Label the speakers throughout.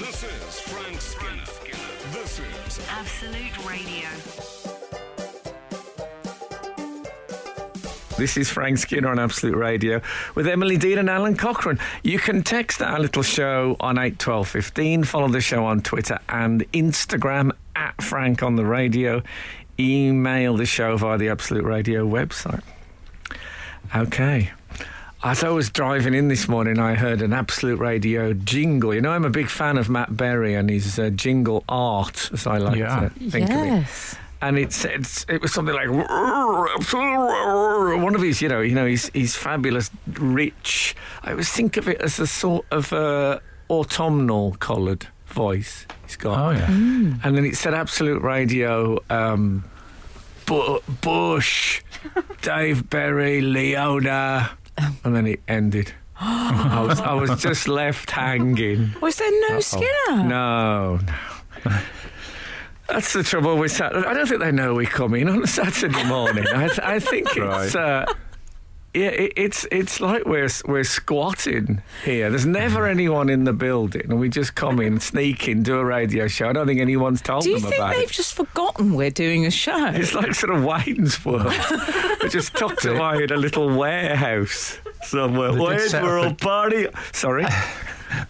Speaker 1: This is Frank Skinner. This is
Speaker 2: Absolute Radio.
Speaker 3: This is Frank Skinner on Absolute Radio with Emily Dean and Alun Cochrane. You can text our little show on 81215, follow the show on Twitter and Instagram at Frank on the Radio, email the show via the Absolute Radio website. Okay. As I was driving in this morning, I heard an Absolute Radio jingle. You know, I'm a big fan of Matt Berry and his uh, jingle art, as I like
Speaker 4: Yeah.
Speaker 3: to think of it
Speaker 5: Yes.
Speaker 3: and it's, it's it was something like one of his you know you know his his fabulous rich I always think of it as a sort of uh, autumnal coloured voice he's got
Speaker 4: Oh yeah.
Speaker 3: and then it said absolute radio um, Bush Dave Berry Leona and then it ended I was I was just left hanging
Speaker 5: Was there no Skinner?
Speaker 3: no, no. That's the trouble with Saturday. I don't think they know we come in on a Saturday morning. I, th- I think it's. Uh, yeah, it, it's it's like we're we're squatting here. There's never mm. anyone in the building, and we just come in, sneak in, do a radio show. I don't think anyone's told
Speaker 5: Do you
Speaker 3: them
Speaker 5: think
Speaker 3: about
Speaker 5: they've
Speaker 3: it.
Speaker 5: just forgotten we're doing a show?
Speaker 3: It's like sort of Wayne's World. We're just tucked away in a little warehouse somewhere.
Speaker 4: They did
Speaker 3: Where's
Speaker 4: set up
Speaker 3: World
Speaker 4: a-
Speaker 3: Party? Sorry.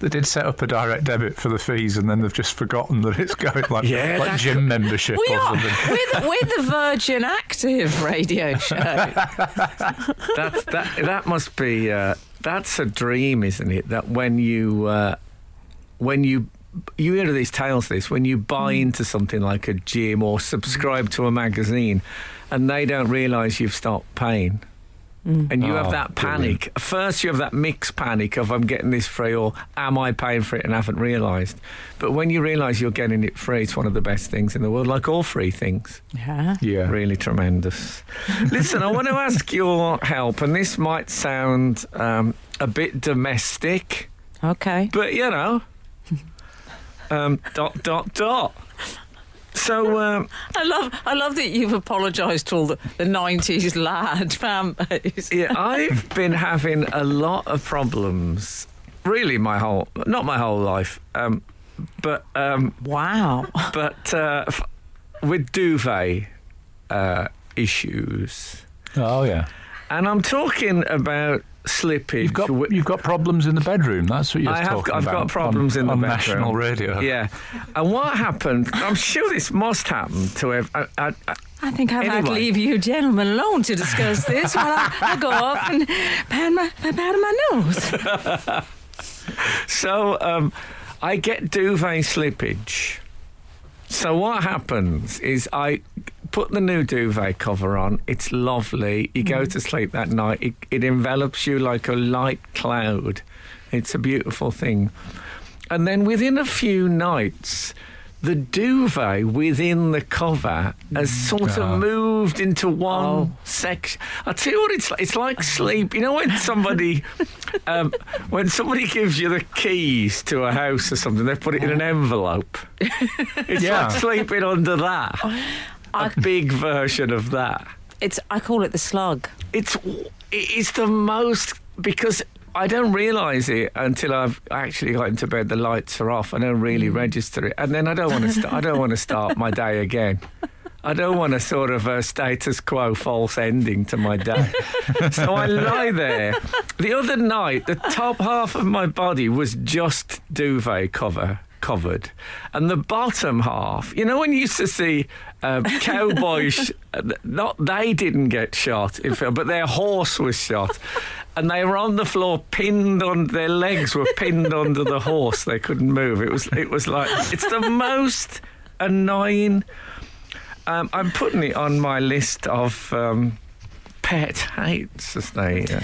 Speaker 4: They did set up a direct debit for the fees, and then they've just forgotten that it's going like
Speaker 3: Yeah,
Speaker 4: like gym membership
Speaker 5: We
Speaker 4: or
Speaker 5: are.
Speaker 4: something.
Speaker 5: We're the, we're the Virgin Active radio show.
Speaker 3: That's that. That must be. Uh, that's a dream, isn't it? That when you uh, when you you hear these tales, this when you buy into something like a gym or subscribe to a magazine, and they don't realise you've stopped paying. And you
Speaker 4: Oh,
Speaker 3: have that panic. First, you have that mixed panic of I'm getting this free or am I paying for it and haven't realised. But when you realise you're getting it free, it's one of the best things in the world, like all free things.
Speaker 5: Yeah.
Speaker 4: Yeah.
Speaker 3: Really tremendous. Listen, I want to ask your help, and this might sound um, a bit domestic,
Speaker 5: Okay.
Speaker 3: but you know, um, dot dot dot. So um,
Speaker 5: I love I love that you've apologised to all the, the 90s lad fan base.
Speaker 3: yeah, I've been having a lot of problems. Really, my whole not my whole life, um, but um,
Speaker 5: Wow.
Speaker 3: but uh, f- with duvet uh, issues,
Speaker 4: Oh yeah.
Speaker 3: and I'm talking about slippage.
Speaker 4: You've got you've got problems in the bedroom. That's what you're
Speaker 3: I have.
Speaker 4: talking
Speaker 3: I've
Speaker 4: about.
Speaker 3: got problems
Speaker 4: on,
Speaker 3: in the
Speaker 4: on
Speaker 3: bedroom.
Speaker 4: national radio.
Speaker 3: Yeah, and what happened? I'm sure this must happen to ev- I, I, I,
Speaker 5: I think I might leave you gentlemen alone to discuss this while I, I go off and pat my, pat my nose.
Speaker 3: So um, I get duvet slippage. So what happens is I put the new duvet cover on. It's lovely. You go to sleep that night. It, it envelops you like a light cloud. It's a beautiful thing. And then within a few nights, the duvet within the cover has sort
Speaker 4: Ah.
Speaker 3: of moved into one
Speaker 5: Oh.
Speaker 3: section. I'll tell you what it's like. It's like sleep. You know when somebody, um, when somebody gives you the keys to a house or something, they put it in an envelope. It's
Speaker 4: Yeah.
Speaker 3: like sleeping under that. A big version of that.
Speaker 5: It's I call it the slug.
Speaker 3: It's it's the most because I don't realise it until I've actually got into bed. The lights are off. I don't really mm. register it, and then I don't want to. St- I don't want to start my day again. I don't want a sort of a status quo false ending to my day. so I lie there. The other night, the top half of my body was just duvet cover covered, and the bottom half. You know when you used to see uh, cowboys, not they didn't get shot, in film, but their horse was shot. And they were on the floor, pinned on their legs were pinned under the horse. They couldn't move. It was it was like it's the most annoying. Um, I'm putting it on my list of um, pet hates, as they uh,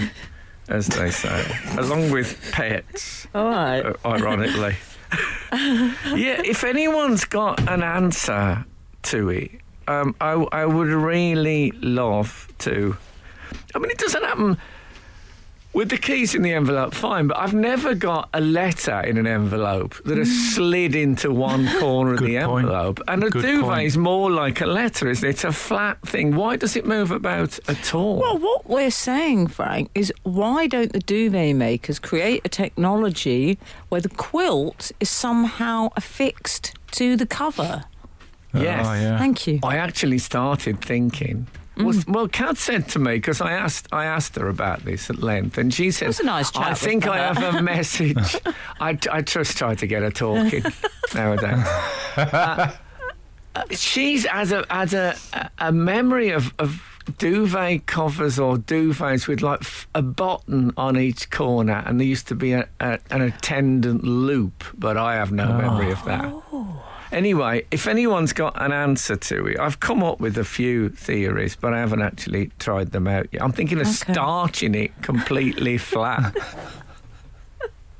Speaker 3: as they say, along with pets,
Speaker 5: All right.
Speaker 3: uh, ironically. yeah, if anyone's got an answer to it, um, I, I would really love to. I mean, it doesn't happen With the keys in the envelope, fine, but I've never got a letter in an envelope that has mm. slid into one corner of
Speaker 4: Good
Speaker 3: the
Speaker 4: point.
Speaker 3: envelope. And a
Speaker 4: Good
Speaker 3: duvet
Speaker 4: point.
Speaker 3: is more like a letter, isn't it? It's a flat thing. Why does it move about at all?
Speaker 5: Well, what we're saying, Frank, is why don't the duvet makers create a technology where the quilt is somehow affixed to the cover?
Speaker 3: yes.
Speaker 4: Oh, yeah.
Speaker 5: Thank you.
Speaker 3: I actually started thinking. Was,
Speaker 5: Mm.
Speaker 3: well, Kat said to me because I asked I asked her about this at length, and she said,
Speaker 5: was a nice chat
Speaker 3: I
Speaker 5: with
Speaker 3: think I have a message." I, I just try to get her talking nowadays. Uh, she's as a as a a memory of of duvet covers or duvets with like f- a button on each corner, and there used to be a, a, an attendant loop, but I have no memory of that. Anyway, if anyone's got an answer to it, I've come up with a few theories, but I haven't actually tried them out yet. I'm thinking of
Speaker 5: Okay.
Speaker 3: starching it completely flat.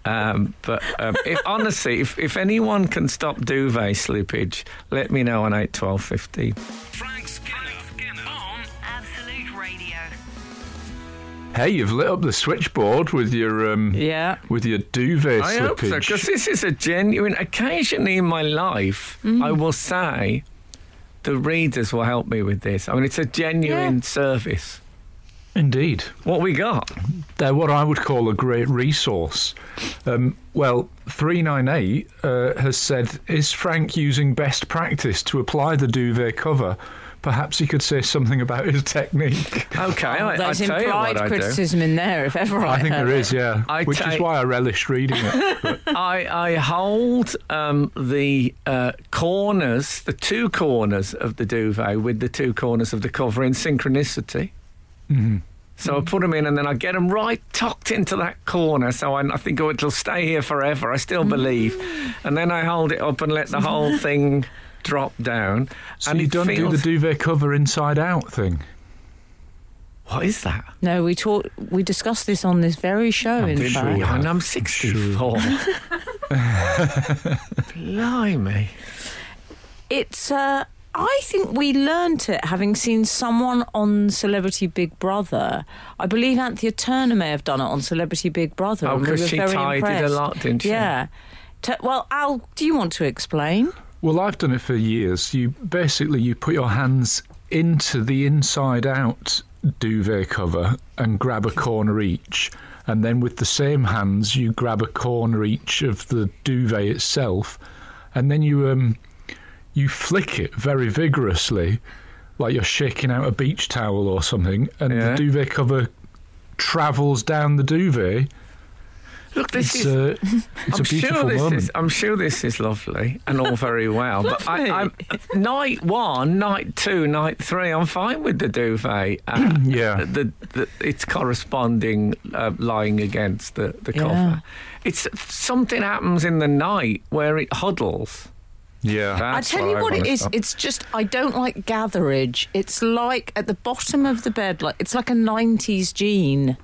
Speaker 3: Um, but um, if, honestly, if, if anyone can stop duvet slippage, let me know on eight twelve fifteen.
Speaker 1: Frank
Speaker 4: Hey, you've lit up the switchboard with your um,
Speaker 5: Yeah.
Speaker 4: with your duvet
Speaker 3: I hope so, because this is a genuine. Occasionally in my life, I will say the readers will help me with this. I mean, it's a genuine
Speaker 5: Yeah.
Speaker 3: service.
Speaker 4: Indeed,
Speaker 3: What we got?
Speaker 4: they're what I would call a great resource. Um, well, three nine eight uh, has said, "Is Frank using best practice to apply the duvet cover?" Perhaps he could say something about his technique.
Speaker 3: Okay, I, I
Speaker 5: There's
Speaker 3: tell you
Speaker 5: implied
Speaker 3: what I do.
Speaker 5: criticism in there, if ever I,
Speaker 4: I think
Speaker 5: heard
Speaker 4: there
Speaker 5: it.
Speaker 4: is, yeah,
Speaker 3: I
Speaker 4: which
Speaker 3: take-
Speaker 4: is why I relished reading it.
Speaker 3: I, I hold um, the uh, corners, the two corners of the duvet with the two corners of the cover in synchronicity. So I put them in and then I get them right tucked into that corner. So I, I think, oh, it'll stay here forever. I still believe. And then I hold it up and let the whole thing drop down.
Speaker 4: so
Speaker 3: and
Speaker 4: you don't do the duvet cover inside out thing.
Speaker 3: What is that?
Speaker 5: No, we talked. We discussed this on this very show. in
Speaker 3: Did
Speaker 5: fact.
Speaker 3: And I'm 64. Blimey.
Speaker 5: it's. Uh, I think we learnt it having seen someone on Celebrity Big Brother. I believe Anthea Turner may have done it on Celebrity Big Brother.
Speaker 3: Oh,
Speaker 5: and we
Speaker 3: 'cause
Speaker 5: were
Speaker 3: she
Speaker 5: very
Speaker 3: tied it a lot, didn't she?
Speaker 5: Yeah. T- well, Al, do you want to explain?
Speaker 4: Well, I've done it for years. You basically you put your hands into the inside out duvet cover and grab a corner each, and then with the same hands you grab a corner each of the duvet itself, and then you um you flick it very vigorously, like you're shaking out a beach towel or something, and
Speaker 3: Yeah.
Speaker 4: the duvet cover travels down the duvet.
Speaker 3: Look, this
Speaker 4: It's,
Speaker 3: is.
Speaker 4: uh, it's
Speaker 3: I'm
Speaker 4: a beautiful
Speaker 3: sure this
Speaker 4: moment.
Speaker 3: is. I'm sure this is lovely and all very well. but I, I'm, night one, night two, night three, I'm fine with the duvet. Uh,
Speaker 4: Yeah.
Speaker 3: the, the it's corresponding uh, lying against the the
Speaker 5: Yeah.
Speaker 3: cover. It's something happens in the night where it huddles.
Speaker 4: Yeah.
Speaker 3: That's
Speaker 5: I tell you
Speaker 3: I
Speaker 5: what it is.
Speaker 3: stop.
Speaker 5: It's just I don't like gatherage. It's like at the bottom of the bed, like it's like a '90s jean,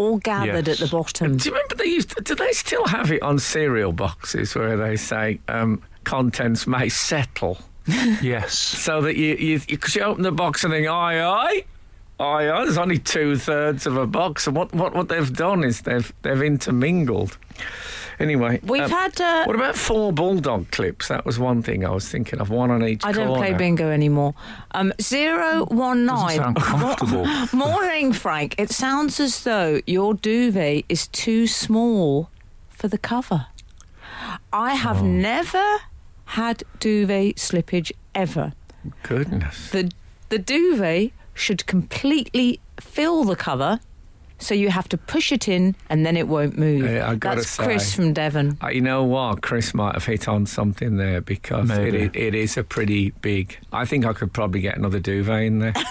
Speaker 5: all gathered at the bottom.
Speaker 3: Do you remember they used? To, do they still have it on cereal boxes where they say um, contents may settle?
Speaker 4: Yes.
Speaker 3: So that you, you, because you open the box and think, aye, aye, aye, aye. There's only two thirds of a box, and what, what, what they've done is they've they've intermingled. Anyway,
Speaker 5: We've
Speaker 3: um,
Speaker 5: had. Uh,
Speaker 3: What about four bulldog clips? That was one thing I was thinking of. One on each.
Speaker 5: I don't play bingo anymore. Um, zero one
Speaker 4: Doesn't sound comfortable.
Speaker 5: Morning, Frank. It sounds as though your duvet is too small for the cover. I have never had duvet slippage ever.
Speaker 3: Goodness.
Speaker 5: The the duvet should completely fill the cover, so you have to push it in and then it won't move.
Speaker 3: Yeah, I gotta
Speaker 5: That's Chris from Devon.
Speaker 3: Uh, you know what? Chris might have hit on something there because it, it, it is a pretty big. I think I could probably get another duvet in there.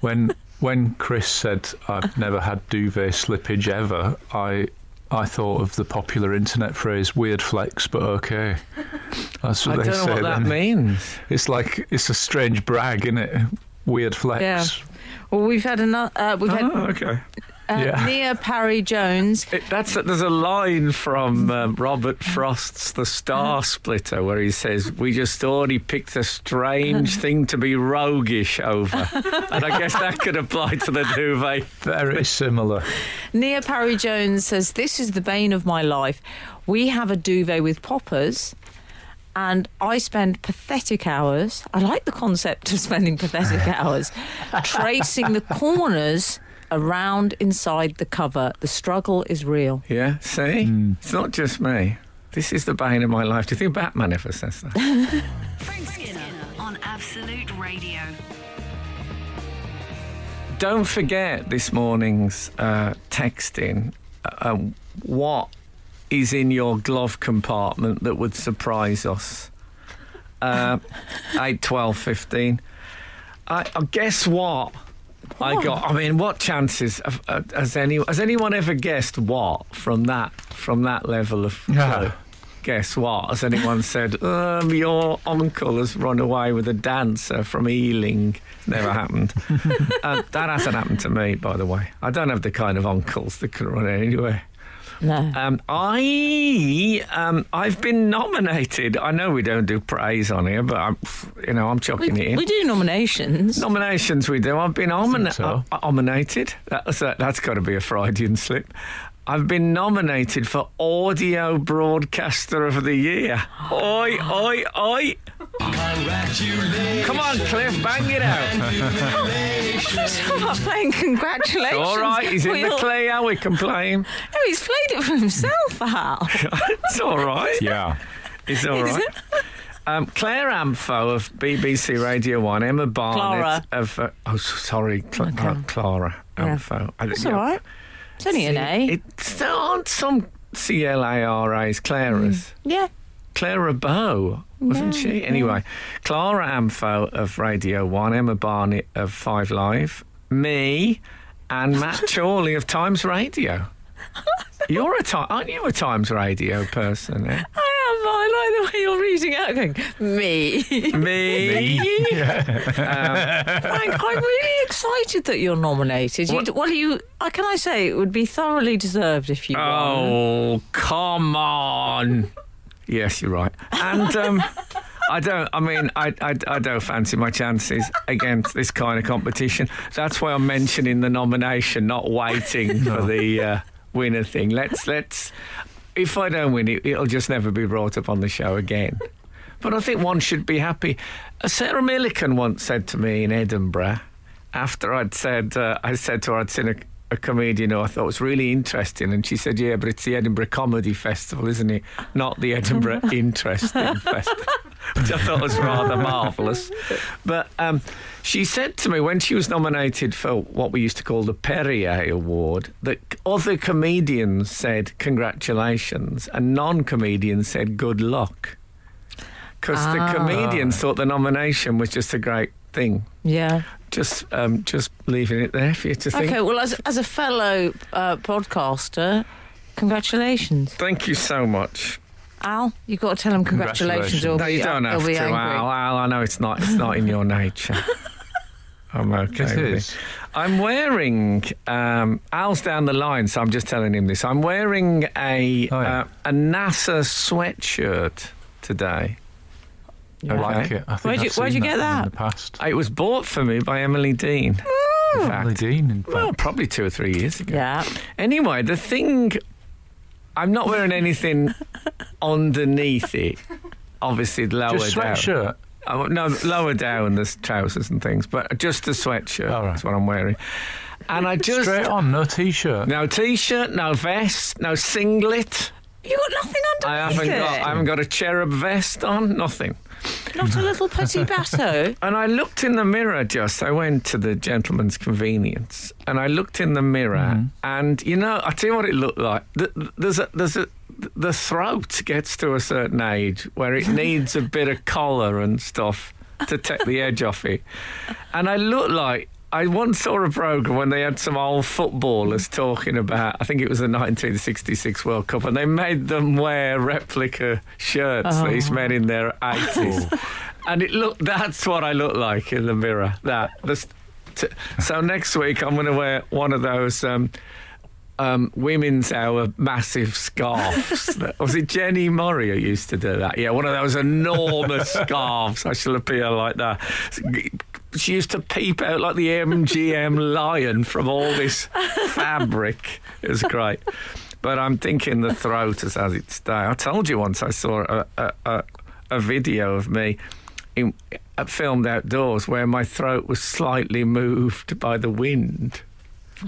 Speaker 4: When when Chris said I've never had duvet slippage ever, I I thought of the popular internet phrase "weird flex, but okay." That's what
Speaker 3: I
Speaker 4: what
Speaker 3: don't
Speaker 4: they
Speaker 3: know
Speaker 4: say.
Speaker 3: what that
Speaker 4: then.
Speaker 3: means.
Speaker 4: It's like it's a strange brag, isn't it? Weird flex.
Speaker 5: Yeah. Well, we've had another. Uh, we've had
Speaker 3: Oh, okay.
Speaker 5: Uh,
Speaker 4: Yeah.
Speaker 5: Nia Parry Jones.
Speaker 3: It, that's there's a line from um, Robert Frost's The Star Splitter where he says, "We just thought he picked a strange thing to be roguish over," and I guess that could apply to the duvet.
Speaker 4: Very similar.
Speaker 5: Nia Parry Jones says, This is the bane of my life. We have a duvet with poppers. And I spend pathetic hours. I like the concept of spending pathetic hours tracing the corners around inside the cover. The struggle is real.
Speaker 3: Yeah, see, it's not just me. This is the bane of my life. Do you think Batman ever says that?
Speaker 1: Frank Skinner on Absolute Radio.
Speaker 3: Don't forget this morning's uh, texting. Uh, what is in your glove compartment that would surprise us? Uh, 8, 12, 15. I, I guess what? I got. I mean, what chances have, uh, has any has anyone ever guessed what from that from that level of
Speaker 4: Yeah.
Speaker 3: clue? Guess what? Has anyone said um, your uncle has run away with a dancer from Ealing? Never happened. uh, that hasn't happened to me, by the way. I don't have the kind of uncles that can run anywhere.
Speaker 5: No.
Speaker 3: Um, I um, I've been nominated. I know we don't do praise on here, but I'm, you know I'm
Speaker 5: we,
Speaker 3: chucking it in.
Speaker 5: we do nominations.
Speaker 3: Nominations we do. I've been omina-
Speaker 4: so.
Speaker 3: uh, nominated. That's a, that's got to be a Freudian slip. I've been nominated for Audio Broadcaster of the Year. Oi, oi, oi! Come on, Cliff, bang it out.
Speaker 5: I'm not playing congratulations.
Speaker 3: All right, he's in the
Speaker 5: We'll-
Speaker 3: clear. We can play him.
Speaker 5: Oh, he's played it for himself, Al.
Speaker 3: it's all right.
Speaker 4: Yeah.
Speaker 3: It's all right. Um, Claire Amfo of BBC Radio 1, Emma Barnett
Speaker 5: Clara.
Speaker 3: of. Uh, oh, sorry, Cla-
Speaker 5: Okay.
Speaker 3: uh, Clara
Speaker 5: Yeah.
Speaker 3: Amfo. I-
Speaker 5: That's
Speaker 3: yeah.
Speaker 5: all right. It's only an A.
Speaker 3: It's there aren't some C L A R A's Clara's.
Speaker 5: yeah.
Speaker 3: Clara Bow, wasn't
Speaker 5: No,
Speaker 3: she? Anyway, Clara Amfo of Radio 1, Emma Barnett of Five Live, me, and Matt Chorley of Times Radio. You're a time, aren't you a Times Radio person? Eh?
Speaker 5: I am, I like the way you're reading out, going, me.
Speaker 3: Me.
Speaker 5: Frank, I'm really excited that you're nominated. You,
Speaker 3: What-
Speaker 5: well, you, uh, can I say, it would be thoroughly deserved if you won.
Speaker 3: Oh, come on. Yes, you're right. And um, I don't, I mean, I, I, I don't fancy my chances against this kind of competition. That's why I'm mentioning the nomination, not waiting for the uh, winner thing. Let's, let's, if I don't win it, it'll just never be brought up on the show again. But I think one should be happy. Sarah Millican once said to me in Edinburgh, after I'd said, uh, I said to her I'd seen a, a comedian who I thought was really interesting, and she said, "Yeah, but it's the Edinburgh Comedy Festival, isn't it? Not the Edinburgh Interesting Festival." Which I thought was rather marvellous. But um, she said to me when she was nominated for what we used to call the Perrier Award that other comedians said congratulations and non comedians said good luck. Because
Speaker 5: Ah.
Speaker 3: the comedians thought the nomination was just a great thing.
Speaker 5: Yeah.
Speaker 3: Just, um, just leaving it there for you to think.
Speaker 5: Okay, well, as, as a fellow uh, podcaster, congratulations.
Speaker 3: Thank you so much.
Speaker 5: Al, you've got to tell him congratulations.
Speaker 4: Congratulations.
Speaker 5: or
Speaker 3: No,
Speaker 5: be-
Speaker 3: you don't
Speaker 5: he'll
Speaker 3: have to,
Speaker 5: angry.
Speaker 3: Al. Al. I know it's not. It's not in your nature. I'm okay.
Speaker 4: It
Speaker 3: with
Speaker 4: is.
Speaker 3: I'm wearing. Um, Al's down the line, so I'm just telling him this. I'm wearing a
Speaker 4: Oh, yeah.
Speaker 3: uh, a NASA sweatshirt today.
Speaker 4: I like it. I think
Speaker 5: Where'd you-
Speaker 4: I've
Speaker 5: where'd
Speaker 4: seen
Speaker 5: you get
Speaker 4: one
Speaker 5: that?
Speaker 4: In the past.
Speaker 3: Uh, it was bought for me by Emily Dean. in
Speaker 4: oh.
Speaker 3: Emily.
Speaker 4: Dean, in fact.
Speaker 3: Well, probably two or three years ago.
Speaker 5: Yeah.
Speaker 3: Anyway, the thing, I'm not wearing anything underneath it. Obviously, lower
Speaker 4: Just
Speaker 3: down.
Speaker 4: sweatshirt.
Speaker 3: Oh, no, lower down the trousers and things, but just a sweatshirt.
Speaker 4: All right.
Speaker 3: That's what I'm wearing. And I just
Speaker 4: Straight on, no t-shirt.
Speaker 3: no t-shirt, no vest, no singlet.
Speaker 5: You got nothing
Speaker 3: I
Speaker 5: underneath
Speaker 3: haven't
Speaker 5: it.
Speaker 3: got I haven't got a cherub vest on. Nothing.
Speaker 5: Not a little petit bateau.
Speaker 3: And I looked in the mirror just. I went to the gentleman's convenience and I looked in the mirror mm-hmm. and you know, I tell you what it looked like. Th- th- There's a there's a the throat gets to a certain age where it needs a bit of collar and stuff to take the edge off it. And I looked like I once saw a program when they had some old footballers talking about, I think it was the 1966 World Cup, and they made them wear replica shirts, these men in their 80s. And it looked, that's what I look like in the mirror. That, this, T- So next week I'm going to wear one of those um, um, women's hour massive scarves. Was it Jenny Murray who used to do that? Yeah, one of those enormous scarves. I shall appear like that. She used to peep out like the MGM lion from all this fabric. It was great. But I'm thinking the throat has had its day. I told you once I saw a, a, a, a video of me in, uh, filmed outdoors where my throat was slightly moved by the wind.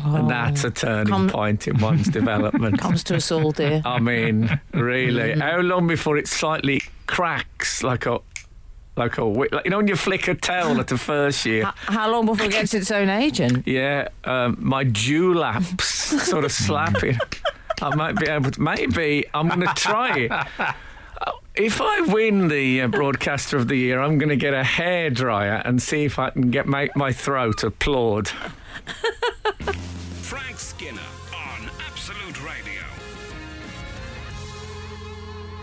Speaker 3: And that's a turning
Speaker 5: Come-
Speaker 3: point in one's development.
Speaker 5: Comes to us all, dear.
Speaker 3: I mean, really, how long before it slightly cracks like a, like a, wi- like, you know, when you flick a towel at the first year.
Speaker 5: H- How long before it gets its own agent?
Speaker 3: Yeah, um, my dewlaps sort of slapping. I might be able to. Maybe I'm going to try it. Uh, If I win the uh, broadcaster of the year, I'm going to get a hairdryer and see if I can get make my throat applaud.
Speaker 2: Frank Skinner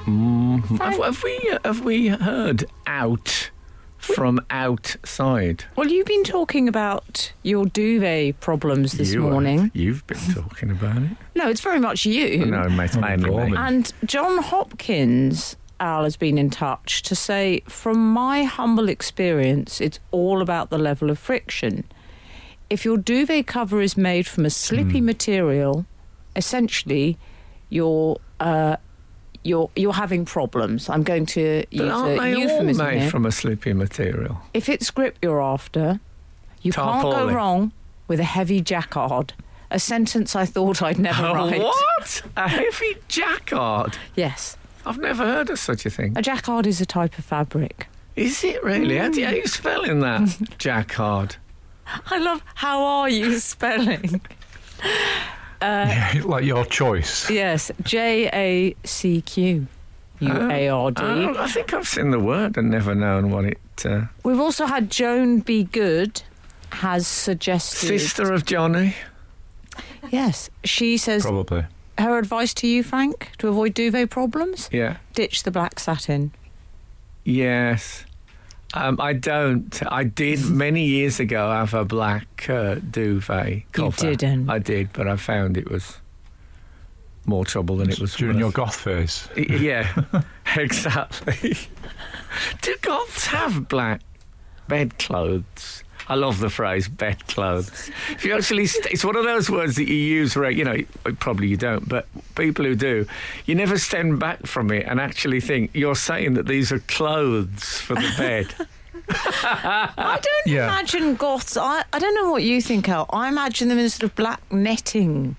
Speaker 3: Have, have we uh, have we heard out from outside?
Speaker 5: Well, you've been talking about your duvet problems this
Speaker 3: You have.
Speaker 5: morning.
Speaker 3: You've been talking about it.
Speaker 5: No, it's very much you.
Speaker 3: No, mate, mainly me.
Speaker 5: And John Hopkins, Al, has been in touch to say, from my humble experience, it's all about the level of friction. If your duvet cover is made from a slippy
Speaker 3: Hmm.
Speaker 5: material, essentially, you're uh, you're you're having problems. I'm going to
Speaker 3: But
Speaker 5: use
Speaker 3: aren't
Speaker 5: a
Speaker 3: they all made
Speaker 5: here.
Speaker 3: from a slippy material?
Speaker 5: if it's grip you're after, you can't go wrong with a heavy jacquard. A sentence I thought I'd never
Speaker 3: A
Speaker 5: write.
Speaker 3: what? A heavy jacquard?
Speaker 5: Yes,
Speaker 3: I've never heard of such a thing.
Speaker 5: a jacquard is a type of fabric.
Speaker 3: Is it really? How, do you, how you spelling that? Jacquard.
Speaker 5: I love. How are you spelling?
Speaker 4: like your choice.
Speaker 5: yes, J A C Q U A R D.
Speaker 3: Oh, I think I've seen the word and never known what it. Uh,
Speaker 5: We've also had Joan Be Good has suggested.
Speaker 3: sister of Johnny.
Speaker 5: Yes, she says
Speaker 4: Probably.
Speaker 5: her advice to you, Frank, to avoid duvet problems:
Speaker 3: Yeah.
Speaker 5: ditch the black satin.
Speaker 3: Yes. Um, I don't. I did many years ago have a black uh, duvet cover.
Speaker 5: didn't.
Speaker 3: I did, but I found it was more trouble than it was
Speaker 4: During your goth phase.
Speaker 3: Y- Yeah, exactly. Do goths have black bedclothes? I love the phrase bedclothes. If you actually, st- it's one of those words that you use, right? You know, probably you don't, but people who do, you never stand back from it and actually think you're saying that these are clothes for the bed.
Speaker 5: I don't
Speaker 4: Yeah.
Speaker 5: imagine goths. I, I don't know what you think, Al. I imagine them in sort of black netting.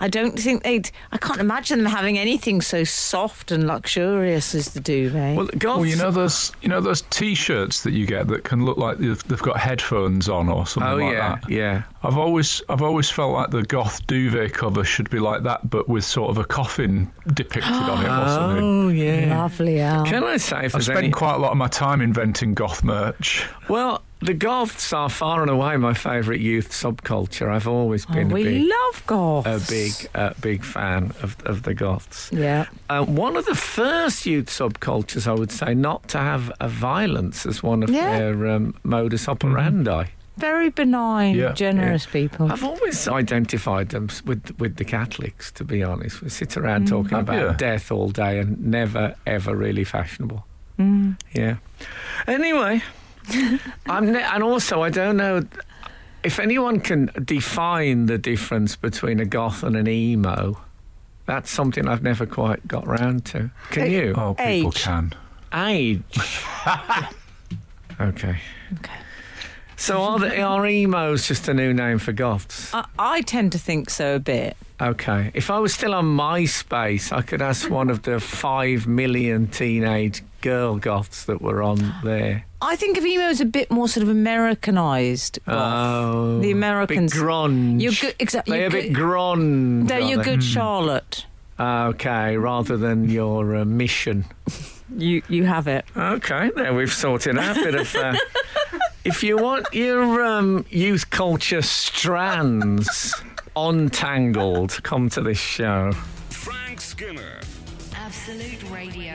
Speaker 5: I don't think they'd. I can't imagine them having anything so soft and luxurious as the duvet.
Speaker 3: well, goths.
Speaker 4: Well, you know those, you know those T-shirts that you get that can look like they've, they've got headphones on or something
Speaker 3: oh
Speaker 4: like
Speaker 3: yeah,
Speaker 4: that.
Speaker 3: yeah.
Speaker 4: I've always, I've always felt like the goth duvet cover should be like that, but with sort of a coffin depicted on it or something.
Speaker 3: Oh yeah.
Speaker 5: Lovely, Al.
Speaker 3: Can I say
Speaker 4: I've spent
Speaker 3: any?
Speaker 4: quite a lot of my time inventing goth merch.
Speaker 3: Well, the goths are far and away my favourite youth subculture. I've always
Speaker 5: Oh,
Speaker 3: been a
Speaker 5: we
Speaker 3: big,
Speaker 5: love goths.
Speaker 3: a big, uh, big fan of, of the goths.
Speaker 5: Yeah.
Speaker 3: Uh, one of the first youth subcultures, I would say, not to have a violence as one of
Speaker 5: Yeah.
Speaker 3: their um, modus operandi.
Speaker 5: Very benign,
Speaker 4: Yeah,
Speaker 5: generous people.
Speaker 3: I've always identified them with with the Catholics, to be honest. We sit around talking about
Speaker 4: you?
Speaker 3: death all day and never ever really fashionable. Yeah. Anyway, I'm ne- and also I don't know if anyone can define the difference between a goth and an emo. That's something I've never quite got round to. Can you?
Speaker 4: Oh, people
Speaker 5: Age.
Speaker 4: can.
Speaker 3: Age. okay.
Speaker 5: Okay.
Speaker 3: So are the are emos just a new name for goths?
Speaker 5: I, I tend to think so a bit.
Speaker 3: Okay. If I was still on MySpace, I could ask one of the five million teenage girl goths that were on there.
Speaker 5: I think of emo as a bit more sort of Americanized. goth.
Speaker 3: Oh,
Speaker 5: The Americans-
Speaker 3: bit grunge.
Speaker 5: You're good. Exactly.
Speaker 3: They're a
Speaker 5: You're
Speaker 3: bit
Speaker 5: good.
Speaker 3: grunge.
Speaker 5: They're
Speaker 3: are
Speaker 5: your
Speaker 3: they?
Speaker 5: good Charlotte.
Speaker 3: Okay, rather than your uh, mission.
Speaker 5: You you have it.
Speaker 3: Okay, there we've sorted out a bit of. Uh, if you want your um, youth culture strands untangled, come to this show.
Speaker 2: Frank Skinner.
Speaker 1: Absolute Radio.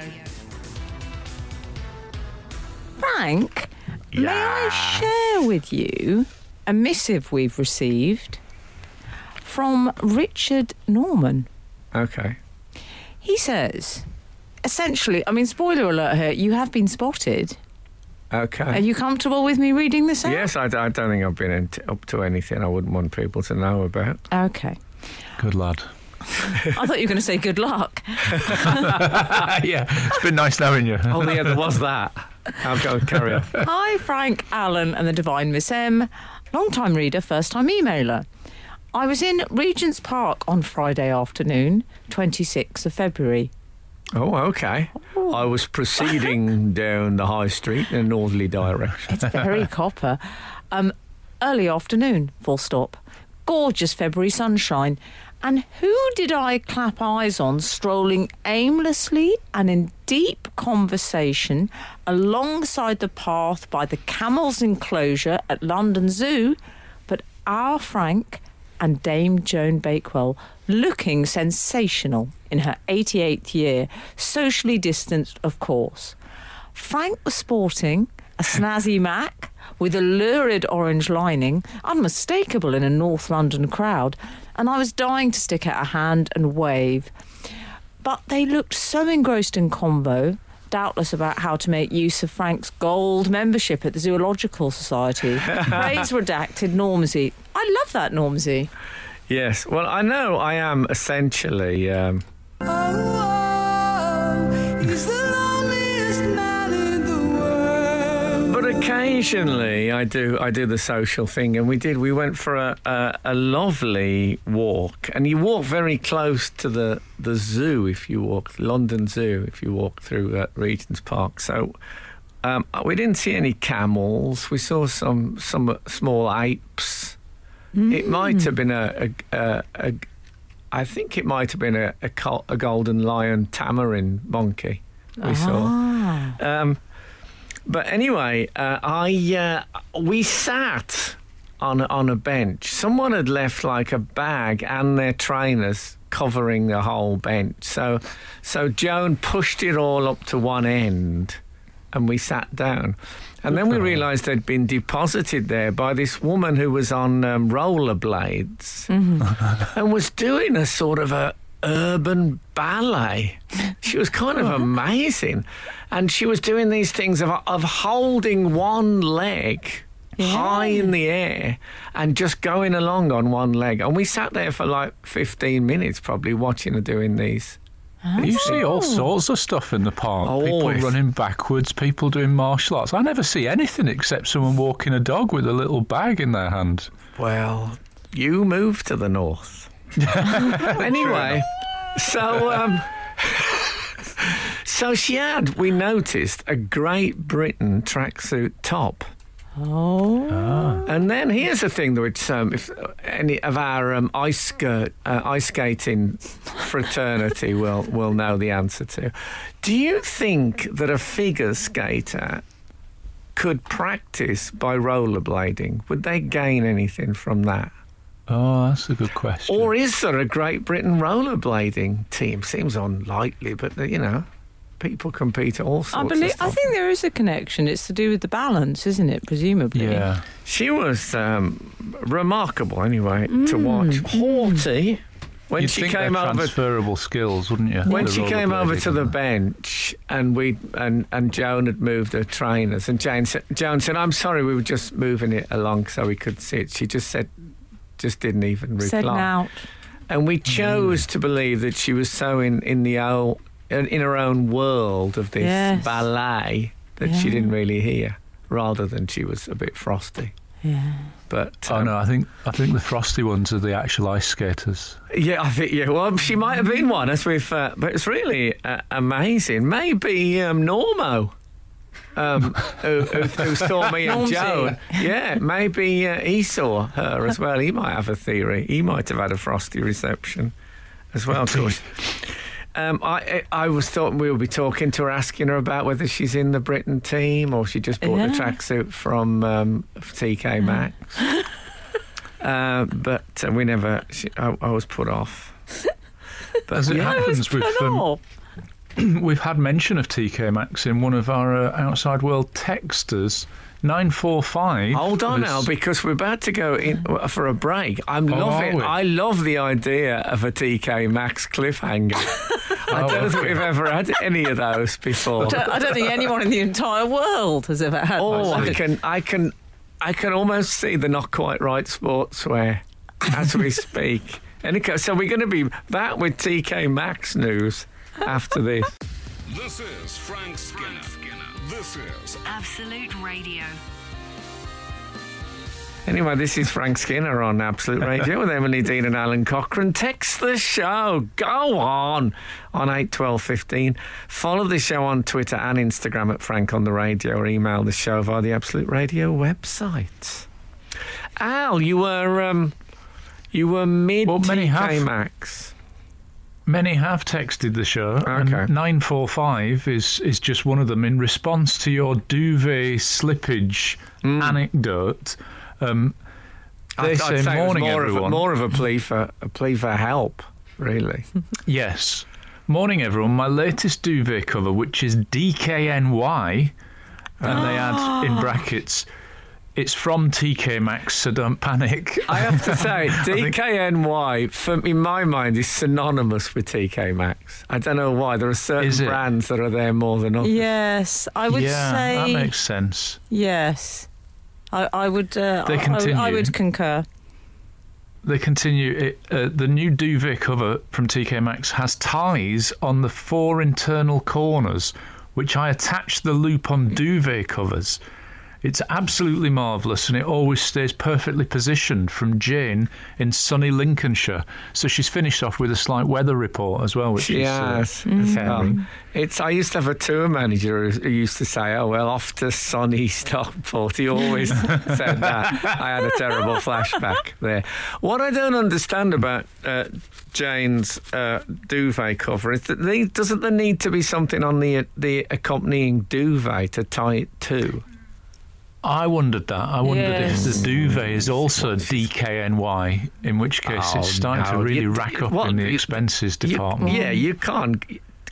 Speaker 5: Frank, may I share with you a missive we've received from Richard Norman.
Speaker 3: Okay.
Speaker 5: He says, essentially, I mean, spoiler alert here, you have been spotted.
Speaker 3: Okay.
Speaker 5: Are you comfortable with me reading this out?
Speaker 3: Yes, I, I don't think I've been in up to anything I wouldn't want people to know about.
Speaker 5: Okay.
Speaker 4: Good lad.
Speaker 5: I thought you were going to say good luck.
Speaker 4: yeah, it's been nice knowing you.
Speaker 3: Oh, yeah, there was that. I'll go carry on.
Speaker 5: Hi, Frank, Alun, and the Divine Miss M. Long time reader, first time emailer. I was in Regent's Park on Friday afternoon, 26th of February.
Speaker 3: Oh, okay. I was proceeding down the high street in a northerly direction.
Speaker 5: It's very copper. Um, early afternoon, full stop. Gorgeous February sunshine. And who did I clap eyes on strolling aimlessly and in deep conversation alongside the path by the camel's enclosure at London Zoo but our Frank and Dame Joan Bakewell looking sensational in her 88th year, socially distanced, of course. Frank was sporting a snazzy Mac with a lurid orange lining, unmistakable in a North London crowd, and I was dying to stick out a hand and wave. But they looked so engrossed in convo, doubtless about how to make use of Frank's gold membership at the Zoological Society. Praise redacted Normsy. I love that Normsy.
Speaker 3: Yes. Well, I know I am essentially. Um, but occasionally I do I do the social thing, and we did. We went for a, a, a lovely walk, and you walk very close to the the zoo if you walk London Zoo if you walk through uh, Regent's Park. So. Um, we didn't see any camels. We saw some some small apes. It might have been a, a, a, a I think it might have been a, a golden lion tamarin monkey we saw.
Speaker 5: Ah.
Speaker 3: Um, but anyway, uh, I uh, we sat on a, on a bench. Someone had left like a bag and their trainers covering the whole bench. So so Joan pushed it all up to one end, and we sat down. And then we realised they'd been deposited there by this woman who was on um, rollerblades and was doing a sort of a urban ballet. She was kind of oh. amazing, and she was doing these things of of holding one leg high in the air and just going along on one leg. And we sat there for like fifteen minutes, probably watching her doing these. Oh.
Speaker 4: You see all sorts of stuff in the park. People
Speaker 3: Always.
Speaker 4: running backwards, people doing martial arts. I never see anything except someone walking a dog with a little bag in their hand.
Speaker 3: Well, you moved to the north. anyway, so um, so she had. We noticed a Great Britain tracksuit top.
Speaker 5: Oh.
Speaker 3: And then here's the thing, which um, if any of our um, ice skirt, uh, ice skating fraternity will will know the answer to. Do you think that a figure skater could practice by rollerblading? Would they gain anything from that?
Speaker 4: Oh, that's a good question.
Speaker 3: Or is there a Great Britain rollerblading team? Seems unlikely, but you know, people compete at all sorts.
Speaker 5: I
Speaker 3: of
Speaker 5: believe.
Speaker 3: stuff.
Speaker 5: I think there is a connection. It's to do with the balance, isn't it? Presumably.
Speaker 4: yeah.
Speaker 3: She was um, remarkable, anyway, to watch. Haughty when
Speaker 4: You'd
Speaker 3: she
Speaker 4: think
Speaker 3: came over.
Speaker 4: transferable skills, wouldn't you?
Speaker 3: When she came over to the bench and we and, and Joan had moved her trainers and Jane said, Joan said, "I'm sorry, we were just moving it along so we could see it." She just said, just didn't even reply.
Speaker 5: Said now.
Speaker 3: And we
Speaker 4: Mm.
Speaker 3: chose to believe that she was so in, in the old, in, in her own world of this
Speaker 5: Yes.
Speaker 3: ballet that she didn't really hear, rather than she was a bit frosty.
Speaker 5: Yeah.
Speaker 3: But
Speaker 4: Oh
Speaker 3: um,
Speaker 4: no, I think I think the frosty ones are the actual ice skaters.
Speaker 3: yeah, I think yeah. Well, she might have been one, as we've. Uh, but it's really uh, amazing. Maybe um, Normo. Um, who, who, who saw me and Joan. Yeah, maybe uh, he saw her as well. He might have a theory. He might have had a frosty reception as well. Of course. Um, I I was thought we would be talking to her, asking her about whether she's in the Britain team or she just bought the tracksuit from um, TK Maxx. uh, but uh, we never. She, I, I was put off. But
Speaker 4: As it
Speaker 3: yeah,
Speaker 4: happens with
Speaker 5: Put
Speaker 4: um,
Speaker 5: off.
Speaker 4: we've had mention of TK Maxx in one of our uh, outside world texters. Nine four five.
Speaker 3: Hold on
Speaker 4: was-
Speaker 3: now, because we're about to go in for a break. I'm
Speaker 4: Oh,
Speaker 3: loving. I love the idea of a TK Maxx cliffhanger. I
Speaker 4: Oh,
Speaker 3: don't think
Speaker 4: okay.
Speaker 3: we've ever had any of those before.
Speaker 5: Don't- I don't think anyone in the entire world has ever had
Speaker 3: Oh,
Speaker 5: one.
Speaker 3: I can, I can, I can almost see the not quite right sportswear as we speak. And so we're going to be back with TK Maxx news after this.
Speaker 2: This is Frank Skinner. This is
Speaker 1: Absolute Radio.
Speaker 3: Anyway, this is Frank Skinner on Absolute Radio with Emily Dean and Alun Cochrane. Text the show. Go on on eight twelve fifteen. Follow the show on Twitter and Instagram at Frank on the Radio or email the show via the Absolute Radio website. Al, you were um, you were mid
Speaker 4: Well, many
Speaker 3: TK
Speaker 4: have. Many have texted the show,
Speaker 3: Okay.
Speaker 4: and nine four five is is just one of them. In response to your duvet slippage
Speaker 3: Hmm.
Speaker 4: anecdote, um, they
Speaker 3: I'd,
Speaker 4: say,
Speaker 3: I'd say
Speaker 4: morning
Speaker 3: more
Speaker 4: everyone.
Speaker 3: Of a, more of a plea for a plea for help, really.
Speaker 4: Yes. Morning, everyone. My latest duvet cover, which is DKNY, and they add in brackets, it's from TK Maxx, so don't panic.
Speaker 3: I have to say, DKNY, for, in my mind, is synonymous with TK Maxx. I don't know why. There are certain brands that are there more than others.
Speaker 5: Yes, I would
Speaker 4: yeah,
Speaker 5: say
Speaker 4: that makes sense.
Speaker 5: yes. I, I would. Uh,
Speaker 4: They
Speaker 5: I- I,
Speaker 4: continue.
Speaker 5: I would concur.
Speaker 4: They continue. It, uh, the new duvet cover from TK Maxx has ties on the four internal corners, which I attach the loop on duvet covers. It's absolutely marvellous, and it always stays perfectly positioned from Jane in sunny Lincolnshire. So she's finished off with a slight weather report as well, which
Speaker 3: Yes,
Speaker 4: is uh,
Speaker 3: um, it's. I used to have a tour manager who who used to say, "Oh well, off to sunny Stockport." He always said that. I had a terrible flashback there. What I don't understand about uh, Jane's uh, duvet cover is that they, doesn't there need to be something on the the accompanying duvet to tie it to?
Speaker 4: I wondered that. I wondered
Speaker 5: Yes.
Speaker 4: if the duvet is also DKNY, in which case
Speaker 3: Oh,
Speaker 4: it's starting
Speaker 3: no.
Speaker 4: to really
Speaker 3: You-
Speaker 4: rack up
Speaker 3: what,
Speaker 4: in the
Speaker 3: you-
Speaker 4: expenses
Speaker 3: You-
Speaker 4: department.
Speaker 3: yeah, you can't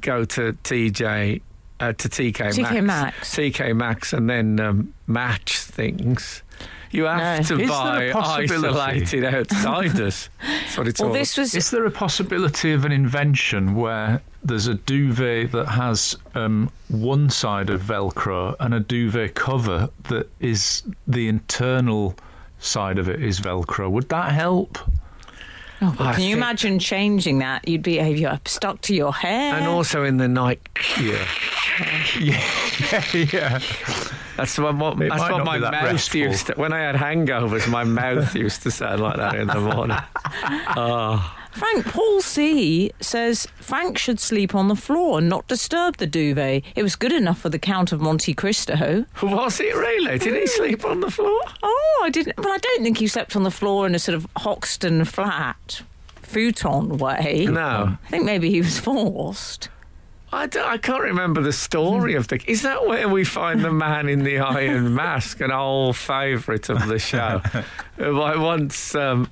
Speaker 3: go to TJ. Uh, to TK,
Speaker 5: TK
Speaker 3: Maxx,
Speaker 5: Maxx.
Speaker 3: TK Maxx, and then um, match things. You have
Speaker 5: No.
Speaker 3: to
Speaker 4: Is
Speaker 3: buy
Speaker 4: a possibility?
Speaker 3: isolated outsiders. That's what it's
Speaker 5: Well,
Speaker 3: all.
Speaker 5: this was.
Speaker 4: Is there a possibility of an invention where there's a duvet that has um, one side of Velcro and a duvet cover that is the internal side of it is Velcro? Would that help?
Speaker 5: Oh, but
Speaker 3: I
Speaker 5: can you
Speaker 3: think-
Speaker 5: imagine changing that? You'd be have you stuck to your hair.
Speaker 3: and also in the night,
Speaker 4: Yeah. yeah, yeah.
Speaker 3: That's what, what that's what my
Speaker 4: that
Speaker 3: mouth
Speaker 4: restful.
Speaker 3: used to. When I had hangovers, my mouth used to sound like that in the morning. Oh,
Speaker 5: Frank Paul C says Frank should sleep on the floor and not disturb the duvet. It was good enough for the Count of Monte Cristo.
Speaker 3: was it really? Did he sleep on the floor?
Speaker 5: Oh, I didn't. Well, I don't think he slept on the floor in a sort of Hoxton flat futon way.
Speaker 3: No.
Speaker 5: I think maybe he was forced.
Speaker 3: I, don't- I can't remember the story of the. Is that where we find the man in the iron mask, an old favourite of the show? I once. Um,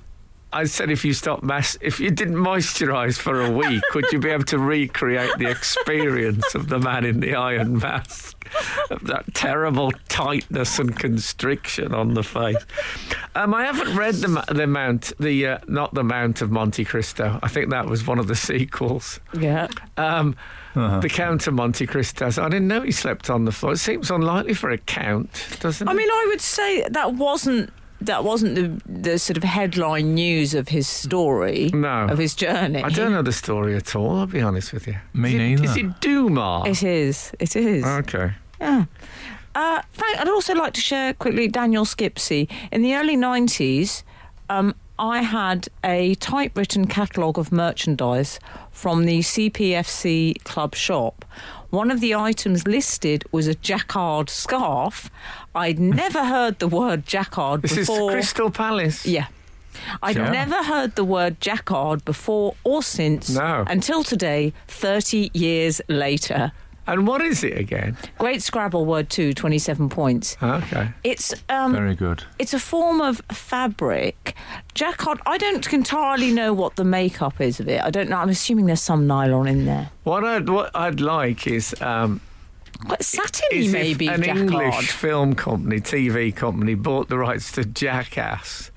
Speaker 3: I said, if you stop mas- if you didn't moisturise for a week, would you be able to recreate the experience of the man in the iron mask? Of that terrible tightness and constriction on the face. Um, I haven't read the the Mount, the uh, not the Mount of Monte Cristo. I think that was one of the sequels.
Speaker 5: Yeah.
Speaker 3: Um,
Speaker 4: Uh-huh.
Speaker 3: The Count of Monte Cristo. I didn't know he slept on the floor. It seems unlikely for a count, doesn't
Speaker 5: I
Speaker 3: it?
Speaker 5: mean, I would say that wasn't that wasn't the the sort of headline news of his story.
Speaker 3: No.
Speaker 5: Of his journey.
Speaker 3: I don't know the story at all. I'll be honest with you.
Speaker 4: Me
Speaker 3: is
Speaker 4: neither.
Speaker 3: Is it Dumas?
Speaker 5: It is. It is.
Speaker 3: okay.
Speaker 5: Yeah. Uh, Frank, I'd also like to share quickly Daniel Skipsey. In the early 90s, um, I had a typewritten catalogue of merchandise from the CPFC club shop. One of the items listed was a jacquard scarf. I'd never heard the word jacquard
Speaker 3: This
Speaker 5: before.
Speaker 3: is Crystal Palace.
Speaker 5: Yeah. I'd never heard the word jacquard before or since
Speaker 3: No.
Speaker 5: until today, 30 years later.
Speaker 3: And what is it again?
Speaker 5: Great Scrabble word two, 27 points.
Speaker 3: Okay.
Speaker 5: It's um,
Speaker 4: Very good.
Speaker 5: it's a form of fabric. Jacquard, I don't entirely know what the makeup is of it. I don't know. I'm assuming there's some nylon in there.
Speaker 3: What I'd what I'd like is um,
Speaker 5: Quite satiny,
Speaker 3: is
Speaker 5: maybe,
Speaker 3: an
Speaker 5: Jacquard.
Speaker 3: English film company, TV company, bought the rights to Jackass,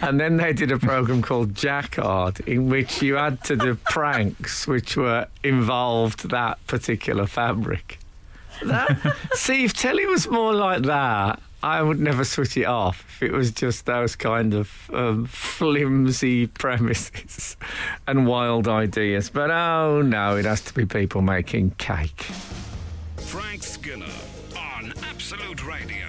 Speaker 3: and then they did a program called Jackard, in which you had to do pranks which were involved that particular fabric. That, see, if telly was more like that, I would never switch it off. If it was just those kind of um, flimsy premises and wild ideas, but oh no, it has to be people making cake.
Speaker 2: Frank Skinner on Absolute Radio.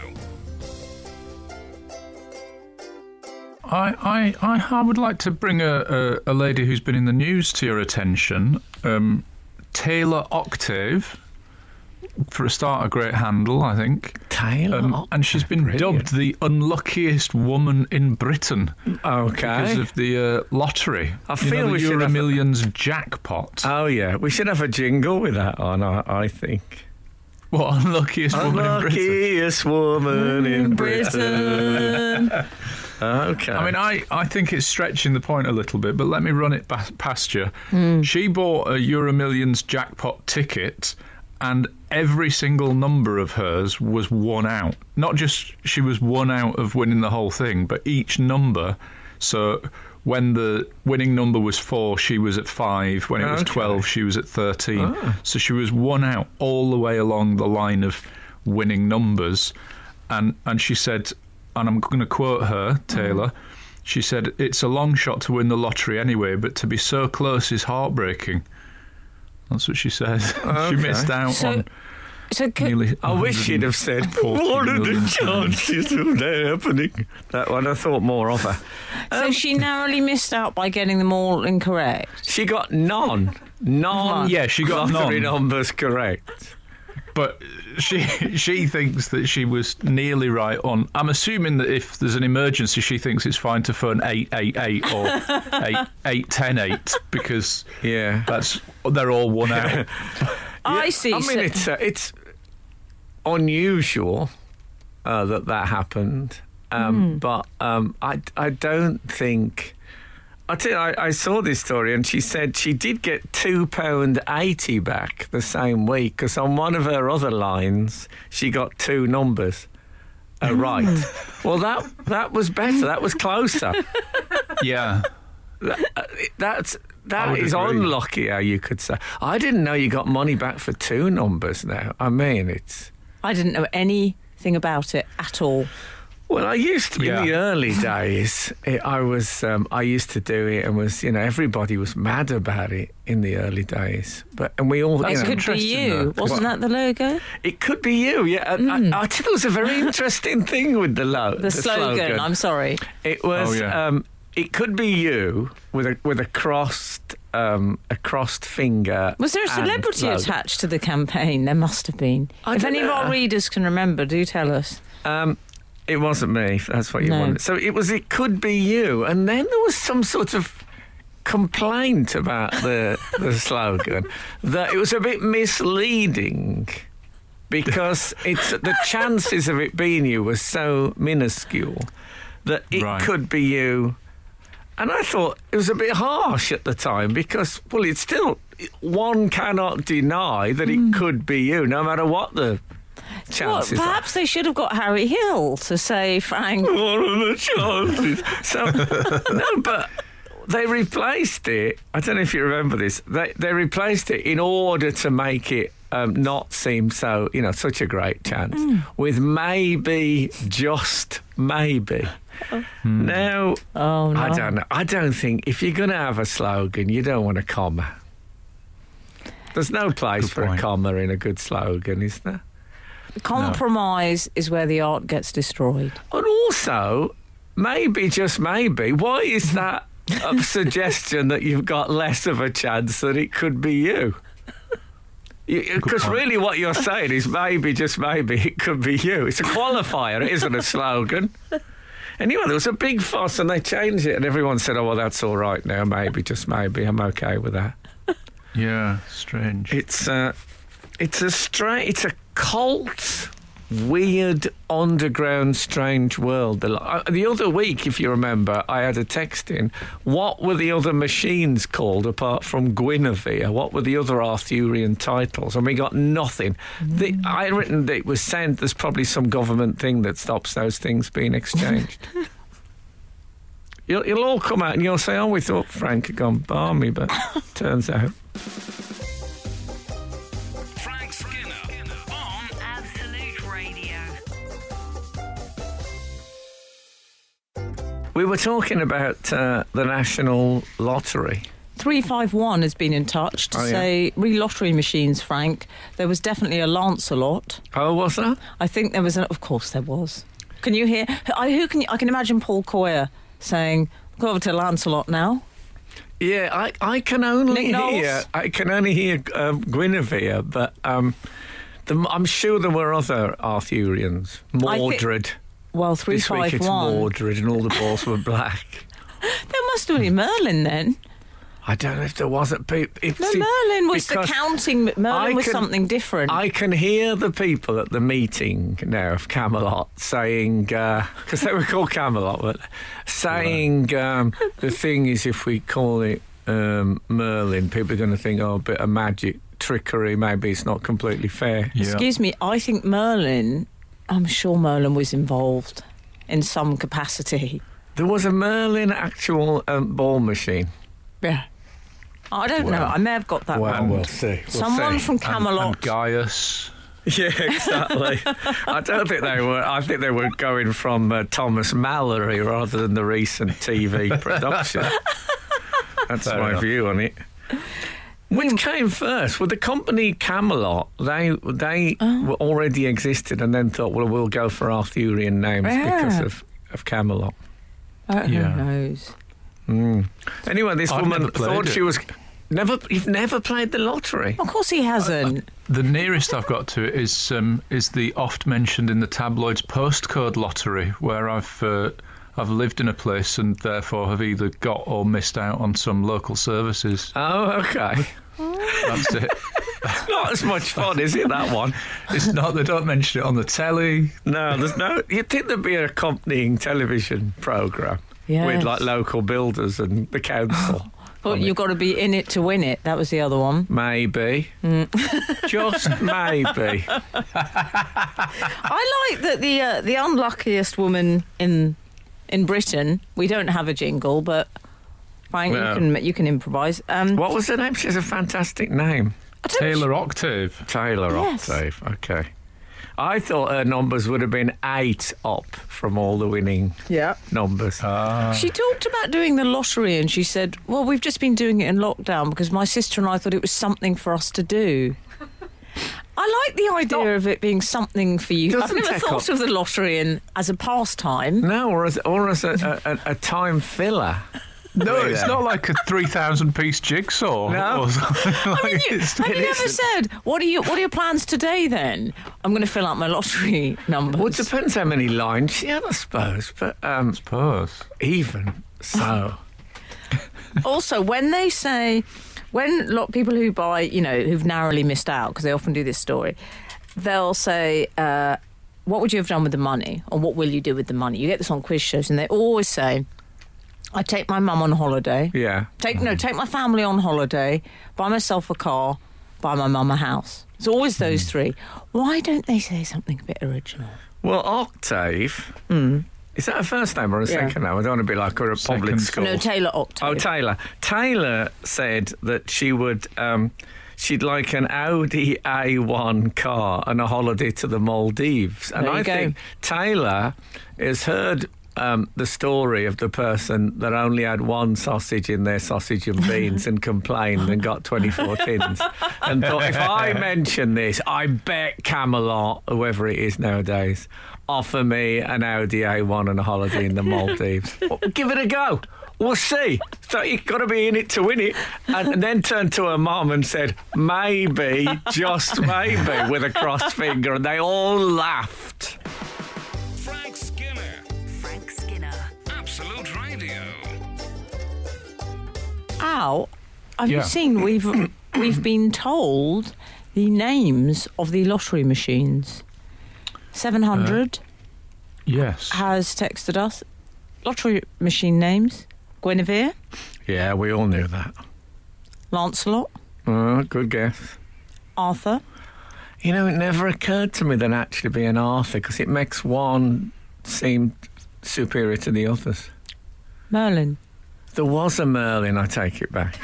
Speaker 4: I, I, I, I would like to bring a, a, a lady who's been in the news to your attention. Um, Taylor Octave, for a start, a great handle, I think.
Speaker 3: Taylor,
Speaker 4: Um, and she's been
Speaker 3: Brilliant.
Speaker 4: dubbed the unluckiest woman in Britain
Speaker 3: okay.
Speaker 4: because of the uh, lottery.
Speaker 3: I
Speaker 4: you
Speaker 3: feel
Speaker 4: know, the
Speaker 3: we should have-
Speaker 4: Millions jackpot.
Speaker 3: Oh yeah, we should have a jingle with that on. I, I think.
Speaker 4: What unluckiest woman in Britain?
Speaker 3: Unluckiest woman in Britain.
Speaker 5: Britain.
Speaker 3: Okay.
Speaker 4: I mean, I, I think it's stretching the point a little bit, but let me run it ba- past you.
Speaker 3: Hmm.
Speaker 4: She bought a Euro Millions jackpot ticket, and every single number of hers was one out. Not just she was one out of winning the whole thing, but each number. So when the winning number was four, she was at five. When it was
Speaker 3: Okay. Ah.
Speaker 4: 12, she was at 13. So she was one out all the way along the line of winning numbers. And, and she said, and I'm going to quote her, Taylor. She said, It's a long shot to win the lottery anyway, but to be so close is heartbreaking. That's what she said. she missed out
Speaker 5: So-
Speaker 4: on
Speaker 5: So could,
Speaker 4: nearly.
Speaker 3: I wish she'd have said,
Speaker 4: 140
Speaker 3: "What are the chances of that happening?" That one, I thought more of her.
Speaker 5: so she narrowly missed out by getting them all incorrect.
Speaker 3: She got none, none.
Speaker 4: Yeah, she got
Speaker 3: lottery
Speaker 4: none.
Speaker 3: numbers correct.
Speaker 4: But she she thinks that she was nearly right on. I'm assuming that if there's an emergency, she thinks it's fine to phone eight eight eight or eight eight ten eight because
Speaker 3: Yeah.
Speaker 4: that's they're all one out.
Speaker 5: I see.
Speaker 3: I mean,
Speaker 5: so-
Speaker 3: it's uh, it's unusual uh, that that happened, um, but um, I I don't think. I tell you, I, I saw this story, and she said she did get two pound eighty back the same week because on one of her other lines she got two numbers. Uh, right. Well, that that was better. That was closer.
Speaker 4: yeah.
Speaker 3: That's that is
Speaker 4: agree.
Speaker 3: unluckier, you could say. I didn't know you got money back for two numbers now. I mean, it's.
Speaker 5: I didn't know anything about it at all.
Speaker 3: Well, I used to
Speaker 4: Yeah.
Speaker 3: in the early days. It, I was, um, I used to do it, and was, you know, everybody was mad about it in the early days. But and we all, you
Speaker 5: It
Speaker 3: know,
Speaker 5: could be you.
Speaker 4: though.
Speaker 5: Wasn't that the logo?
Speaker 3: it could be you. Yeah, and I, I think there was a very interesting thing with the logo.
Speaker 5: The, slogan. I'm sorry.
Speaker 3: It was.
Speaker 4: Oh, yeah.
Speaker 3: um, it could be you with a with a crossed um, a crossed finger.
Speaker 5: Was there a celebrity
Speaker 3: logo.
Speaker 5: attached to the campaign? There must have been.
Speaker 3: I
Speaker 5: if
Speaker 3: don't
Speaker 5: any of our readers can remember, do tell us.
Speaker 3: Um, it wasn't me. if That's what you
Speaker 5: No.
Speaker 3: wanted. So it was. It could be you. And then there was some sort of complaint about the the slogan that it was a bit misleading because it's the chances of it being you were so minuscule that it
Speaker 4: Right.
Speaker 3: could be you. And I thought it was a bit harsh at the time because, well, it's still one cannot deny that it hmm. could be you, no matter what the
Speaker 5: Well,
Speaker 3: chances are.
Speaker 5: perhaps they should have got Harry Hill to say, Frank.
Speaker 3: What are the chances? So, no, but they replaced it. I don't know if you remember this. They they replaced it in order to make it um, not seem so, you know, such a great chance with maybe, just maybe. Now,
Speaker 5: Oh no!
Speaker 3: I don't know. I don't think if you're going to have a slogan, you don't want a comma. There's no place
Speaker 4: Good
Speaker 3: for
Speaker 4: point.
Speaker 3: a comma in a good slogan, is there?
Speaker 5: Compromise is where the art gets destroyed.
Speaker 3: And also, maybe, just maybe, why is that a suggestion that you've got less of a chance that it could be you? Because really, what you're saying is maybe, just maybe, it could be you. It's a qualifier, it isn't a slogan. Anyway, there was a big fuss and they changed it, and everyone said, oh, well, that's all right now. Maybe, just maybe. I'm okay with that.
Speaker 4: Yeah, strange.
Speaker 3: It's. Uh, It's a strange. It's a cult, weird, underground, strange world. The, uh, other week, if you remember, I had a text in. What were the other machines called apart from Guinevere? What were the other Arthurian titles? And we got nothing. The, I written that it was sent. There's probably some government thing that stops those things being exchanged. You'll, you'll all come out and you'll say, "Oh, we thought Frank had gone balmy," but turns out. We were talking about uh, the national lottery.
Speaker 5: 351 has been in touch to
Speaker 3: Oh, yeah.
Speaker 5: say re lottery machines, Frank. There was definitely a Lancelot.
Speaker 3: Oh, was that?
Speaker 5: I think there was, an, of course, there was. Can you hear? I, who can you, I can imagine Paul Coia saying, "Go over to Lancelot now."
Speaker 3: Yeah, I, I can only hear I can only hear um, Guinevere, but um, the, I'm sure there were other Arthurians. Mordred.
Speaker 5: Well,
Speaker 3: this week it's
Speaker 5: 351.
Speaker 3: Mordred, and all the balls were black.
Speaker 5: There must have been Merlin then.
Speaker 3: I don't know if there wasn't people.
Speaker 5: No, Merlin was the counting. Merlin
Speaker 3: I
Speaker 5: was
Speaker 3: can-
Speaker 5: something different.
Speaker 3: I can hear the people at the meeting now of Camelot saying, because they were called Camelot, but saying um, the thing is, if we call it um, Merlin, people are going to think, oh, a bit of magic, trickery, maybe it's not completely fair.
Speaker 4: Yeah.
Speaker 5: Excuse me. I think Merlin. I'm sure Merlin was involved in some capacity.
Speaker 3: There was a Merlin actual um, ball machine.
Speaker 5: Yeah. I don't know. I may have got that
Speaker 3: Well,
Speaker 5: wrong.
Speaker 3: we'll see. We'll
Speaker 5: Someone
Speaker 3: see.
Speaker 5: from
Speaker 4: And-
Speaker 5: Camelot.
Speaker 4: And, Gaius.
Speaker 3: Yeah, exactly. I don't think they were. I think they were going from uh, Thomas Malory rather than the recent TV production. That's
Speaker 4: Fair
Speaker 3: my
Speaker 4: enough.
Speaker 3: view on it. Which came first? Well, the company Camelot, they they
Speaker 5: Oh.
Speaker 3: were already existed, and then thought, well, we'll go for Arthurian names because of, of Camelot.
Speaker 5: Uh,
Speaker 4: Yeah.
Speaker 5: Who knows?
Speaker 3: Mm. Anyway, this
Speaker 4: I've
Speaker 3: woman thought
Speaker 4: it.
Speaker 3: she was never. You've never played the lottery.
Speaker 5: Of course he hasn't.
Speaker 4: The nearest I've got to it is um, is the oft mentioned in the tabloids postcode lottery, where I've uh, I've lived in a place and therefore have either got or missed out on some local services.
Speaker 3: Oh, okay.
Speaker 4: That's it.
Speaker 3: Not as much fun, is it? That one.
Speaker 4: It's not. They don't mention it on the telly.
Speaker 3: No, there's no. You'd think there'd be an accompanying television program with like local builders and the council.
Speaker 5: But you've got to be in it to win it. That was the other one.
Speaker 3: Maybe. Just maybe.
Speaker 5: I like that the uh, the unluckiest woman in in Britain. We don't have a jingle, but Frank,
Speaker 3: Yeah.
Speaker 5: you can you can improvise. Um,
Speaker 3: What was her name? She has a fantastic name.
Speaker 5: I don't-
Speaker 4: Taylor Octave.
Speaker 3: Taylor
Speaker 5: Yes.
Speaker 3: Octave. Okay. I thought her numbers would have been eight up from all the winning
Speaker 5: Yeah.
Speaker 3: numbers.
Speaker 4: Ah.
Speaker 5: She talked about doing the lottery and she said, Well, we've just been doing it in lockdown because my sister and I thought it was something for us to do. I like the idea of it being something for you. I've
Speaker 3: Doesn't
Speaker 5: never
Speaker 3: take
Speaker 5: thought
Speaker 3: up-
Speaker 5: of the lottery in, as a pastime.
Speaker 3: no, or as, or as a, a, a, a time filler.
Speaker 4: No,
Speaker 3: Really?
Speaker 4: it's not like a three thousand piece jigsaw.
Speaker 3: No.
Speaker 4: or something like
Speaker 5: I mean, you, have you
Speaker 3: it
Speaker 5: ever said, what are, you, what are your plans today then? I'm going to fill out my lottery numbers.
Speaker 3: Well, it depends how many lines she had, I suppose. But um,
Speaker 4: suppose.
Speaker 3: even so.
Speaker 5: also, when they say, when a lot of people who buy, you know, who've narrowly missed out, because they often do this story, they'll say, uh, what would you have done with the money? Or what will you do with the money? You get this on quiz shows, and they always say, I take my mum on holiday.
Speaker 3: Yeah.
Speaker 5: Take no, mm-hmm. take my family on holiday, buy myself a car, buy my mum a house. It's always those mm. three. Why don't they say something a bit original?
Speaker 3: Well, Octave. Mm. Is that a first name or a.
Speaker 5: Yeah.
Speaker 3: second name? I don't want to be like her at public
Speaker 4: Second.
Speaker 3: school.
Speaker 5: No, Taylor Octave.
Speaker 3: Oh, Taylor. Taylor said that she would. Um, she'd like an Audi A1 car and a holiday to the Maldives. And
Speaker 5: There you
Speaker 3: I
Speaker 5: go.
Speaker 3: think Taylor has heard. Um, the story of the person that only had one sausage in their sausage and beans and complained and got 24 tins and thought if I mention this I bet Camelot whoever it is nowadays offer me an Audi A1 and a holiday in the Maldives give it a go We'll see. So you've got to be in it to win it. And, and then turned to her mum and said, maybe, just maybe, with a cross finger. And they all laughed.
Speaker 5: Al, have you seen we've we've been told the names of the lottery machines. 700 uh,
Speaker 4: Yes.
Speaker 5: has texted us lottery machine names Guinevere,
Speaker 3: Yeah, we all knew that.
Speaker 5: Lancelot,
Speaker 3: Oh, good guess.
Speaker 5: Arthur.
Speaker 3: You know, it never occurred to me that actually be an Arthur because it makes one seem superior to the others.
Speaker 5: Merlin.
Speaker 3: There was a Merlin, I take it back.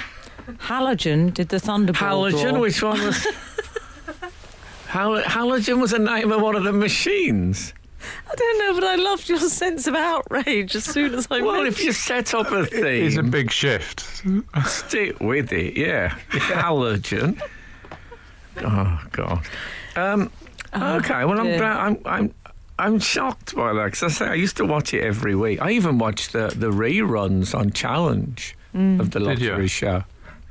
Speaker 5: Halogen did the Thunderball
Speaker 3: Halogen,
Speaker 5: draw.
Speaker 3: which one was. Hal- Halogen was the name of one of the machines.
Speaker 5: I don't know, but I loved your sense of outrage as soon as I
Speaker 3: Well,
Speaker 5: mentioned
Speaker 3: if you set up a thing,
Speaker 4: It's a big shift.
Speaker 3: stick with it, yeah. Halogen. Oh, God. Um, okay, well, I'm, I'm, I'm, I'm shocked by that because I say I used to watch it every week. I even watched the, the reruns on Challenge of the lottery show.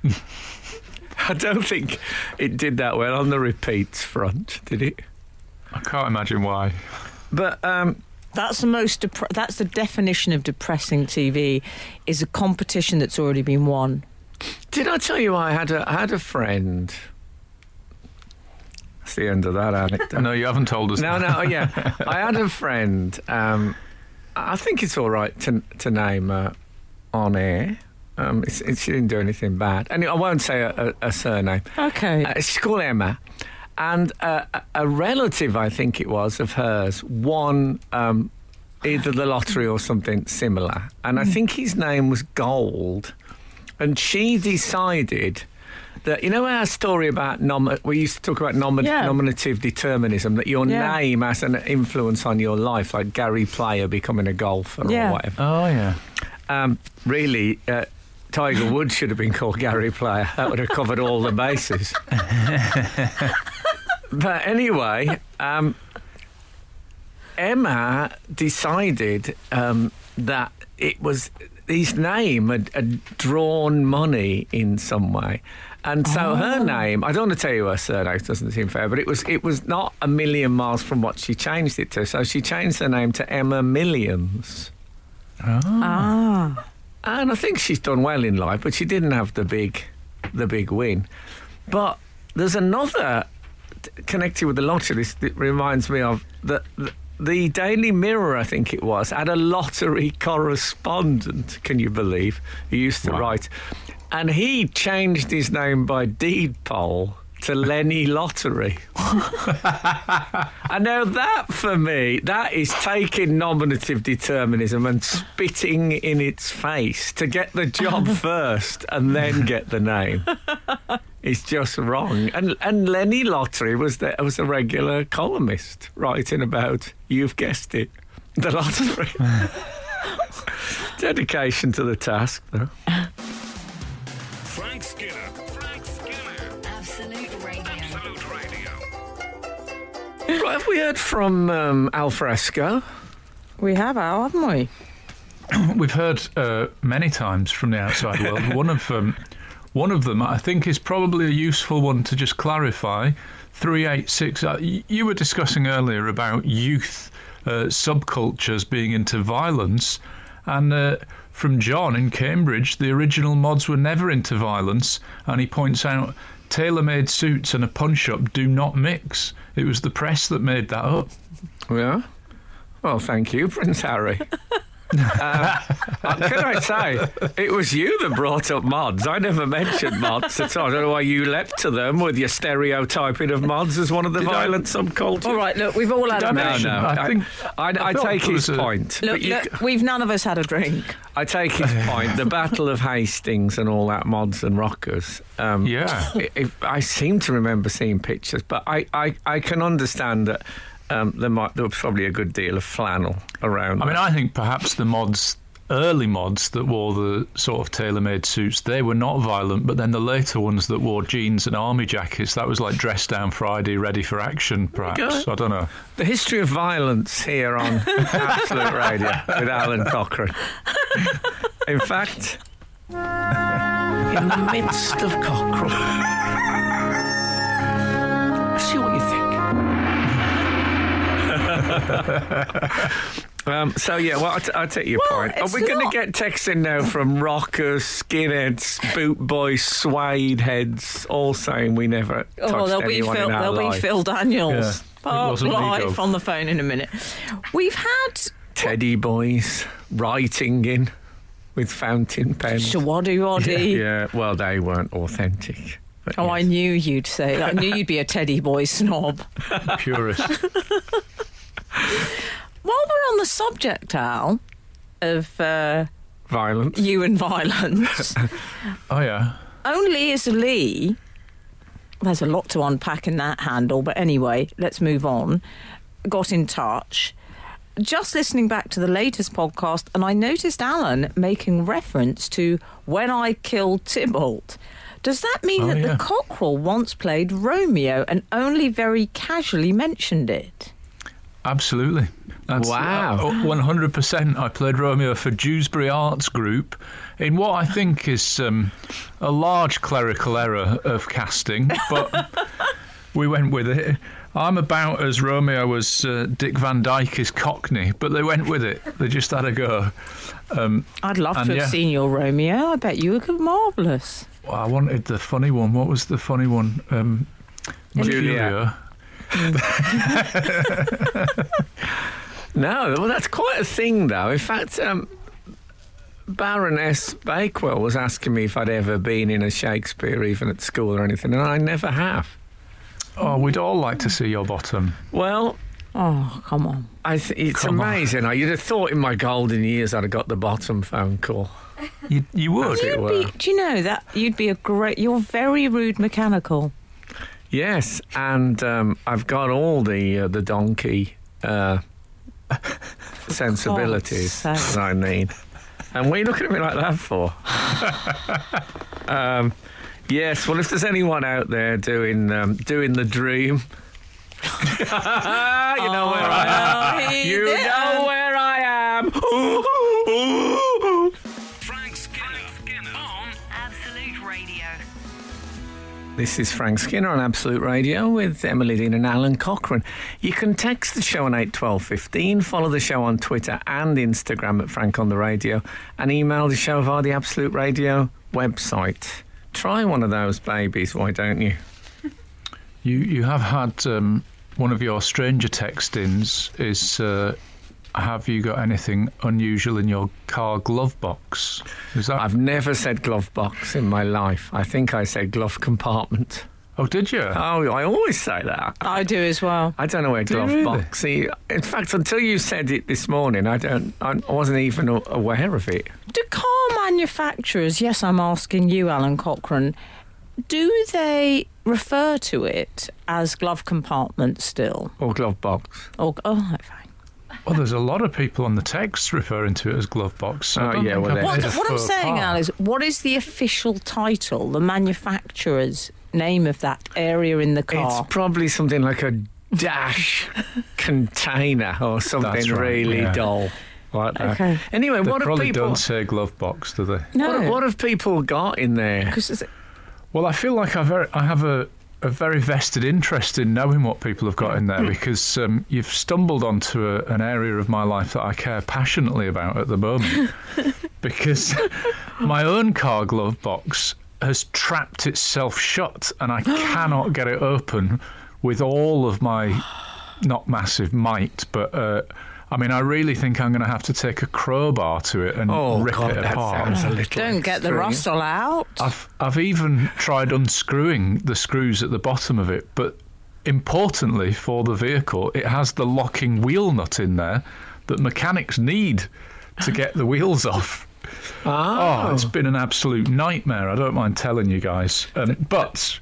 Speaker 3: I don't think it did that well on the repeats front, did it?
Speaker 4: I can't imagine why.
Speaker 3: But um,
Speaker 5: That's the most. Depre- that's the definition of depressing TV. Is a competition that's already been won.
Speaker 3: did I tell you I had a I had a friend? That's the end of that anecdote.
Speaker 4: No, you haven't told us.
Speaker 3: No,
Speaker 4: that.
Speaker 3: no, yeah. I had a friend. Um, I think it's all right to to name uh, on air. Um, it's, it's, she didn't do anything bad, and I won't say a, a, a surname.
Speaker 5: Okay.
Speaker 3: Uh, she's called Emma, and uh, a- a relative, I think it was, of hers won um, either the lottery or something similar, and I think his name was Gold, and she decided. That, you know our story about nom- we used to talk about nom-
Speaker 5: Yeah.
Speaker 3: nominative determinism that your
Speaker 5: Yeah.
Speaker 3: name has an influence on your life like Gary Player becoming a golfer
Speaker 5: Yeah.
Speaker 3: or whatever
Speaker 4: Oh yeah.
Speaker 3: um, really, uh, Tiger Woods should have been called Gary Player. That would have covered all the bases. but anyway, um, Emma decided um, that it was his name had, had drawn money in some way. And so her name, I don't want to tell you her surname, it doesn't seem fair, but it was it was not a million miles from what she changed it to. So she changed her name to Emma Millions.
Speaker 5: ah.
Speaker 3: And I think she's done well in life, but she didn't have the big, the big win. But there's another connected with the lottery. This that reminds me of the, the the Daily Mirror. I think it was had a lottery correspondent. Can you believe? He used to
Speaker 4: Wow.
Speaker 3: write, and he changed his name by deed poll to Lenny Lottery. I know that for me, that is taking nominative determinism and spitting in its face to get the job first and then get the name. It's just wrong. And and Lenny Lottery was the, was a regular columnist writing about you've guessed it, the lottery. Dedication to the task, though. Right, have we heard from um, Alfresco?
Speaker 5: We have Al, haven't we?
Speaker 4: We've heard uh, many times from the outside world. One of um, one of them, I think, is probably a useful one to just clarify. Three eight six. Uh, you were discussing earlier about youth uh, subcultures being into violence, and uh, from John in Cambridge, the original mods were never into violence, and he points out. Tailor-made suits and a punch-up do not mix. It was the press that made that up.
Speaker 3: Yeah. Well, thank you, Prince Harry. uh, can I say, it was you that brought up mods. I never mentioned mods at all. I don't know why you leapt to them with your stereotyping of mods as one of the
Speaker 4: Did I-
Speaker 3: violent subcultures.
Speaker 5: All right, look, we've all had
Speaker 4: Did I
Speaker 5: a
Speaker 3: No,
Speaker 5: drink.
Speaker 4: mention-
Speaker 3: no.
Speaker 4: I
Speaker 3: I,
Speaker 4: think-
Speaker 3: I, I,
Speaker 4: I
Speaker 3: take his
Speaker 4: a-
Speaker 3: point.
Speaker 5: Look,
Speaker 3: you
Speaker 5: look, we've none of us had a drink.
Speaker 3: I take his point. The Battle of Hastings and all that mods and rockers. Um,
Speaker 4: Yeah.
Speaker 3: I- if- I seem to remember seeing pictures, but I, I, I can understand that um, there might there was probably a good deal of flannel around.
Speaker 4: I mean, I think perhaps the mods, early mods that wore the sort of tailor-made suits, they were not violent. But then the later ones that wore jeans and army jackets, that was like dress down Friday, ready for action. Perhaps. I don't know.
Speaker 3: the history of violence here on Absolute Radio with Alun Cochrane. In fact, in the midst of Cochrane. Um, so yeah, well, I, t- I take your
Speaker 5: Well,
Speaker 3: point. Are
Speaker 5: it's
Speaker 3: we going to get texts in now from rockers, skinheads, boot boys, suede heads, all saying we never touched
Speaker 5: Oh, there'll be
Speaker 3: anyone
Speaker 5: Phil.
Speaker 3: in our
Speaker 5: There'll be. Phil Daniels.
Speaker 4: Yeah, it
Speaker 5: Oh,
Speaker 4: wasn't
Speaker 5: live
Speaker 4: Gov.
Speaker 5: on the phone in a minute. We've had
Speaker 3: Teddy boys writing in with fountain pens.
Speaker 5: Showaddywaddy.
Speaker 3: Yeah, well, they weren't authentic. but
Speaker 5: Oh, I knew you'd say. that. I knew you'd be a Teddy Boy snob.
Speaker 4: Purist.
Speaker 5: While we're on the subject, Al, of uh,
Speaker 3: violence.
Speaker 5: you and violence,
Speaker 4: Oh yeah.
Speaker 5: only is Lee. There's a lot to unpack in that handle, but anyway, let's move on. Got in touch. Just listening back to the latest podcast, and I noticed Alun making reference to when I killed Tybalt. Does that mean
Speaker 4: Oh,
Speaker 5: that
Speaker 4: yeah.
Speaker 5: the cockerel once played Romeo and only very casually mentioned it?
Speaker 4: Absolutely. That's,
Speaker 3: Wow.
Speaker 4: uh, 100%. I played Romeo for Dewsbury Arts Group in what I think is um, a large clerical error of casting, but we went with it. I'm about as Romeo as uh, Dick Van Dyke is Cockney, but they went with it. They just had a go. Um,
Speaker 5: I'd love
Speaker 4: And
Speaker 5: to have
Speaker 4: yeah.
Speaker 5: seen your Romeo. I bet you were marvellous.
Speaker 4: well, I wanted the funny one. What was the funny one? Um,
Speaker 3: Juliet.
Speaker 4: Mercutio.
Speaker 3: No, well, that's quite a thing, though. In fact, um, Baroness Bakewell was asking me if I'd ever been in a Shakespeare, even at school or anything, and I never have.
Speaker 4: Oh, we'd all like to see your bottom.
Speaker 3: Well,
Speaker 5: Oh, come on.
Speaker 3: I th- it's
Speaker 4: Come on.
Speaker 3: amazing. I You'd have thought in my golden years I'd have got the bottom phone call.
Speaker 4: You, you would.
Speaker 3: It
Speaker 5: You'd
Speaker 3: were.
Speaker 5: be, do you know that you'd be a great? You're very rude mechanical.
Speaker 3: Yes, and um, I've got all the uh, the donkey uh, sensibilities that I need. And what are you looking at me like that for? um, yes, well, if there's anyone out there doing um, doing the dream, you know where I am.
Speaker 5: Oh,
Speaker 3: You know where This is Frank Skinner on Absolute Radio with Emily Dean and Alun Cochrane. You can text the show on 81215, follow the show on Twitter and Instagram at Frank on the Radio, and email the show via the Absolute Radio website. Try one of those babies, why don't you?
Speaker 4: You you have had um, one of your stranger text-ins is uh, have you got anything unusual in your car glove box? Is that?
Speaker 3: I've never said glove box in my life. I think I said glove compartment.
Speaker 4: oh, did you?
Speaker 3: Oh, I always say that.
Speaker 5: I do as well.
Speaker 3: I don't know where
Speaker 4: Do
Speaker 3: glove
Speaker 4: really?
Speaker 3: box. See, in fact, until you said it this morning, I don't. I wasn't even aware of it.
Speaker 5: Do car manufacturers? Yes, I'm asking you, Alun Cochrane. Do they refer to it as glove compartment still?
Speaker 3: Or glove box.
Speaker 5: Or oh, fine.
Speaker 4: Well, there's a lot of people on the text referring to it as glove box. so
Speaker 3: Oh, yeah, well,
Speaker 5: What, what I'm saying,
Speaker 4: pas.
Speaker 5: Al, is what is the official title, the manufacturer's name of that area in the car?
Speaker 3: It's probably something like a dash container or something
Speaker 4: right,
Speaker 3: really
Speaker 4: yeah.
Speaker 3: dull like that.
Speaker 5: Okay.
Speaker 3: Anyway,
Speaker 4: They
Speaker 3: what have
Speaker 4: probably
Speaker 3: people?
Speaker 4: don't say glove box, do they?
Speaker 5: no,
Speaker 3: What, what have people got in there?
Speaker 5: 'Cause it's-
Speaker 4: Well, I feel like I very, I have a, a very vested interest in knowing what people have got in there because um, you've stumbled onto a, an area of my life that I care passionately about at the moment. because my own car glove box has trapped itself shut and I cannot get it open with all of my not massive might, but. Uh, I mean, I really think I'm going to have to take a crowbar to it and
Speaker 3: Oh
Speaker 4: rip
Speaker 3: God,
Speaker 4: it
Speaker 3: that
Speaker 4: apart.
Speaker 3: sounds a little.
Speaker 5: don't get the
Speaker 3: extreme.
Speaker 5: rustle out.
Speaker 4: I've I've even tried unscrewing the screws at the bottom of it, but importantly for the vehicle, it has the locking wheel nut in there that mechanics need to get the wheels off.
Speaker 3: Ah,
Speaker 4: Oh, it's been an absolute nightmare. I don't mind telling you guys. Um, but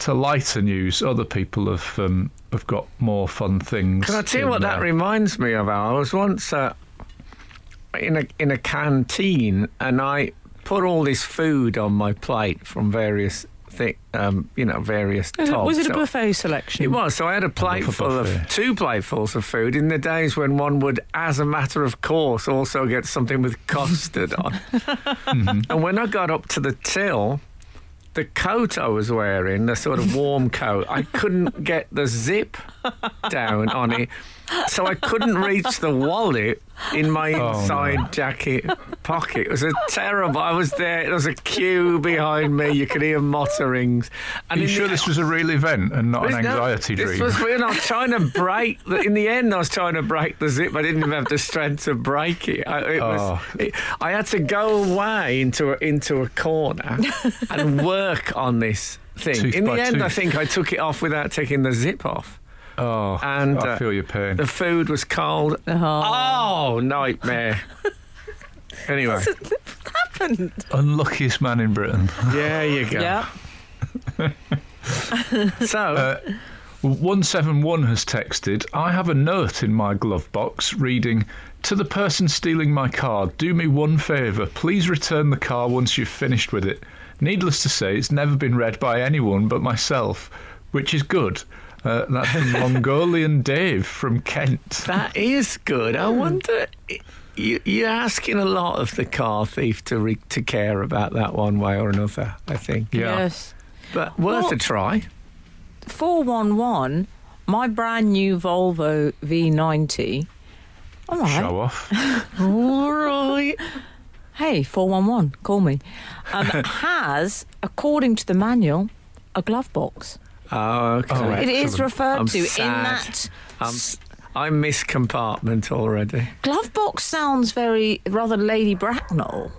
Speaker 4: to lighter news, other people have um, have got more fun things.
Speaker 3: Can I tell you
Speaker 4: in
Speaker 3: what that reminds me of? Al? I was once uh, in a in a canteen, and I put all this food on my plate from various thi- um, you know, various.
Speaker 5: Was it, was it a buffet selection?
Speaker 3: It was. So I had a plate
Speaker 4: a
Speaker 3: full of two platefuls of food in the days when one would, as a matter of course, also get something with custard on. And when I got up to the till, the coat I was wearing, the sort of warm coat, I couldn't get the zip down on it. So I couldn't reach the wallet in my
Speaker 4: Oh,
Speaker 3: inside jacket pocket. It was a terrible. I was there. There was a queue behind me. You could hear motterings.
Speaker 4: Are
Speaker 3: And
Speaker 4: you
Speaker 3: in
Speaker 4: sure
Speaker 3: the-
Speaker 4: this was a real event and not an
Speaker 3: this- no,
Speaker 4: anxiety
Speaker 3: this
Speaker 4: dream?
Speaker 3: was. I was trying to break. The, in the end, I was trying to break the zip. I didn't even have the strength to break it. I, it was.
Speaker 4: Oh.
Speaker 3: It, I had to go away into a, into a corner and work on this thing.
Speaker 4: Tooth
Speaker 3: in the end, I think I took it off without taking the zip off.
Speaker 4: Oh,
Speaker 3: And
Speaker 4: I
Speaker 3: uh,
Speaker 4: feel your pain.
Speaker 3: The food was cold. Oh, nightmare. anyway,
Speaker 5: happened.
Speaker 4: Unluckiest man in Britain.
Speaker 3: there you go.
Speaker 5: Yeah.
Speaker 3: So,
Speaker 4: 171 has texted, I have a note in my glove box reading, To the person stealing my car, do me one favour. Please return the car once you've finished with it. Needless to say, it's never been read by anyone but myself, which is good. Uh, that's Mongolian Dave from Kent.
Speaker 3: that is good. I wonder. You, you're asking a lot of the car thief to re, to care about that one way or another. I think,
Speaker 4: Yeah.
Speaker 5: Yes.
Speaker 3: but worth
Speaker 5: Well-
Speaker 3: a try.
Speaker 5: 411, my brand new Volvo V90. All right.
Speaker 4: Show off.
Speaker 3: All right.
Speaker 5: Hey, 411, call me. Um, has, according to the manual, a glove box.
Speaker 3: Oh, okay.
Speaker 4: Oh,
Speaker 5: It is referred
Speaker 3: I'm
Speaker 5: to in
Speaker 3: sad.
Speaker 5: that.
Speaker 3: Um, I miss compartment already.
Speaker 5: Glove box sounds very rather Lady Bracknell,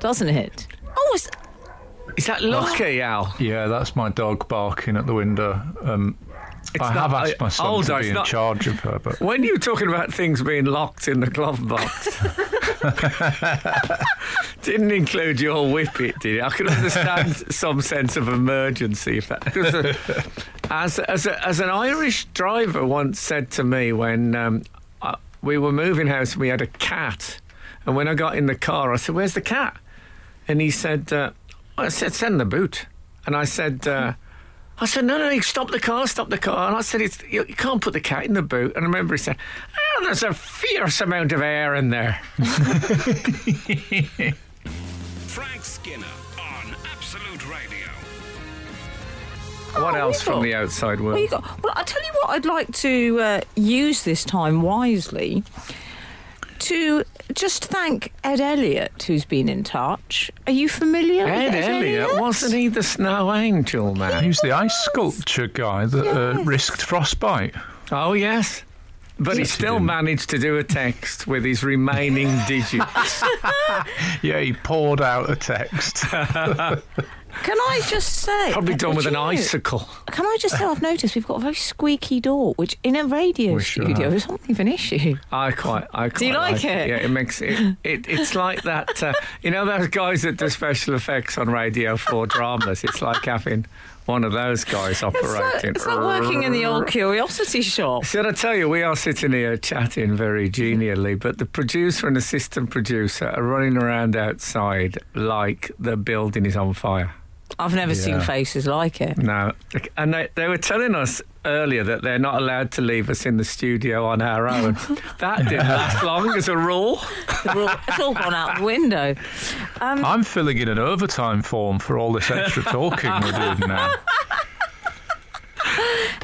Speaker 5: doesn't it? Oh, it's,
Speaker 3: Is that lucky, Al?
Speaker 4: Yeah, that's my dog barking at the window. Um, I
Speaker 3: not-
Speaker 4: have asked my son
Speaker 3: hold
Speaker 4: to be in
Speaker 3: not-
Speaker 4: charge of her, but
Speaker 3: When you're talking about things being locked in the glove box, didn't include your whippet, did it? I could understand some sense of emergency if that. Uh, as as a, as an Irish driver once said to me when um, I, we were moving house, and we had a cat, and when I got in the car, I said, "Where's the cat?" And he said, uh, "I said send the boot," and I said. Uh, I said, no, no, no, stop the car, stop the car. And I said, it's, you, you can't put the cat in the boot. And I remember he said, oh, there's a fierce amount of air in there.
Speaker 2: Frank Skinner on Absolute Radio.
Speaker 3: what
Speaker 5: Oh,
Speaker 3: else from
Speaker 5: got-
Speaker 3: the outside world?
Speaker 5: you got, well, I tell you what, I'd like to uh, use this time wisely to just thank Ed Elliott, who's been in touch. Are you familiar with
Speaker 3: Ed
Speaker 5: Ed
Speaker 3: Elliott, wasn't he the snow angel man?
Speaker 4: he's the ice sculpture guy that uh, risked frostbite.
Speaker 3: Oh, yes. But he
Speaker 4: Yes, he
Speaker 3: still
Speaker 4: did.
Speaker 3: managed to do a text with his remaining digits.
Speaker 4: Yeah, he poured out a text.
Speaker 5: Can I just say?
Speaker 3: Probably done with an
Speaker 5: you
Speaker 3: icicle.
Speaker 5: Can I just say I've noticed we've got a very squeaky door, which in a radio
Speaker 4: We sure
Speaker 5: studio
Speaker 4: have.
Speaker 5: is something of an issue.
Speaker 3: I quite, I quite Do
Speaker 5: you like it?
Speaker 3: Yeah, it makes it. it it's like that. Uh, you know those guys that do special effects on Radio Four dramas. It's like having one of those guys
Speaker 5: like,
Speaker 3: operating.
Speaker 5: it's like working in the old curiosity shop.
Speaker 3: Should I tell you, we are sitting here chatting very genially, but the producer and assistant producer are running around outside like the building is on fire.
Speaker 5: I've never seen faces like it.
Speaker 3: No, and they, they were telling us earlier that they're not allowed to leave us in the studio on our own. that didn't last long as a rule.
Speaker 5: It's all gone out the window.
Speaker 4: I'm filling in an overtime form for all this extra talking we're doing now.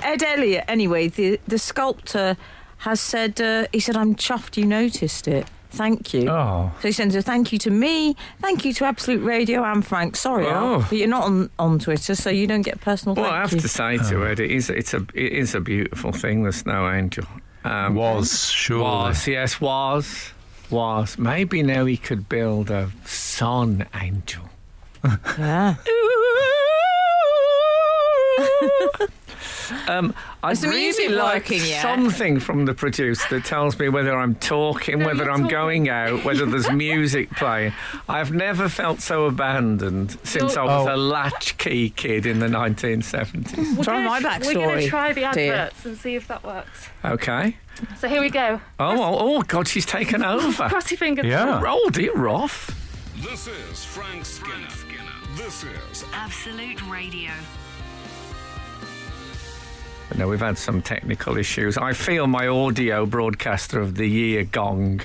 Speaker 5: Ed Elliott, anyway, the, the sculptor has said, uh, he said, I'm chuffed you noticed it. Thank you.
Speaker 4: Oh,
Speaker 5: So he sends a thank you to me, thank you to Absolute Radio and Frank. Sorry, Al,
Speaker 3: Oh.
Speaker 5: but you're not on, on Twitter, so you don't get personal
Speaker 3: Well,
Speaker 5: thank
Speaker 3: I have
Speaker 5: you.
Speaker 3: to say to Ed, it is it's a it is a beautiful thing, the Snow Angel. Um,
Speaker 4: was sure.
Speaker 3: was yes was was maybe now he could build a Sun Angel.
Speaker 5: Yeah.
Speaker 3: Um, I'd
Speaker 5: the
Speaker 3: really
Speaker 5: music
Speaker 3: like
Speaker 5: working yet?
Speaker 3: something from the producer that tells me whether I'm talking, whether I'm going out, whether there's music playing. I've never felt so abandoned since I was
Speaker 4: Oh.
Speaker 3: a latchkey kid in the 1970s.
Speaker 5: Try
Speaker 6: gonna
Speaker 5: my
Speaker 6: tr- We're
Speaker 5: backstory,
Speaker 6: going to try the
Speaker 5: dear.
Speaker 6: adverts and see if that works.
Speaker 3: Okay.
Speaker 6: So here we go.
Speaker 3: Oh, oh, oh God, she's taken over.
Speaker 6: Cross your fingers.
Speaker 4: Yeah.
Speaker 3: Rolled it, Roth.
Speaker 2: This is Frank Skinner. This is
Speaker 1: Absolute Radio.
Speaker 3: No, we've had some technical issues. I feel my audio broadcaster of the year gong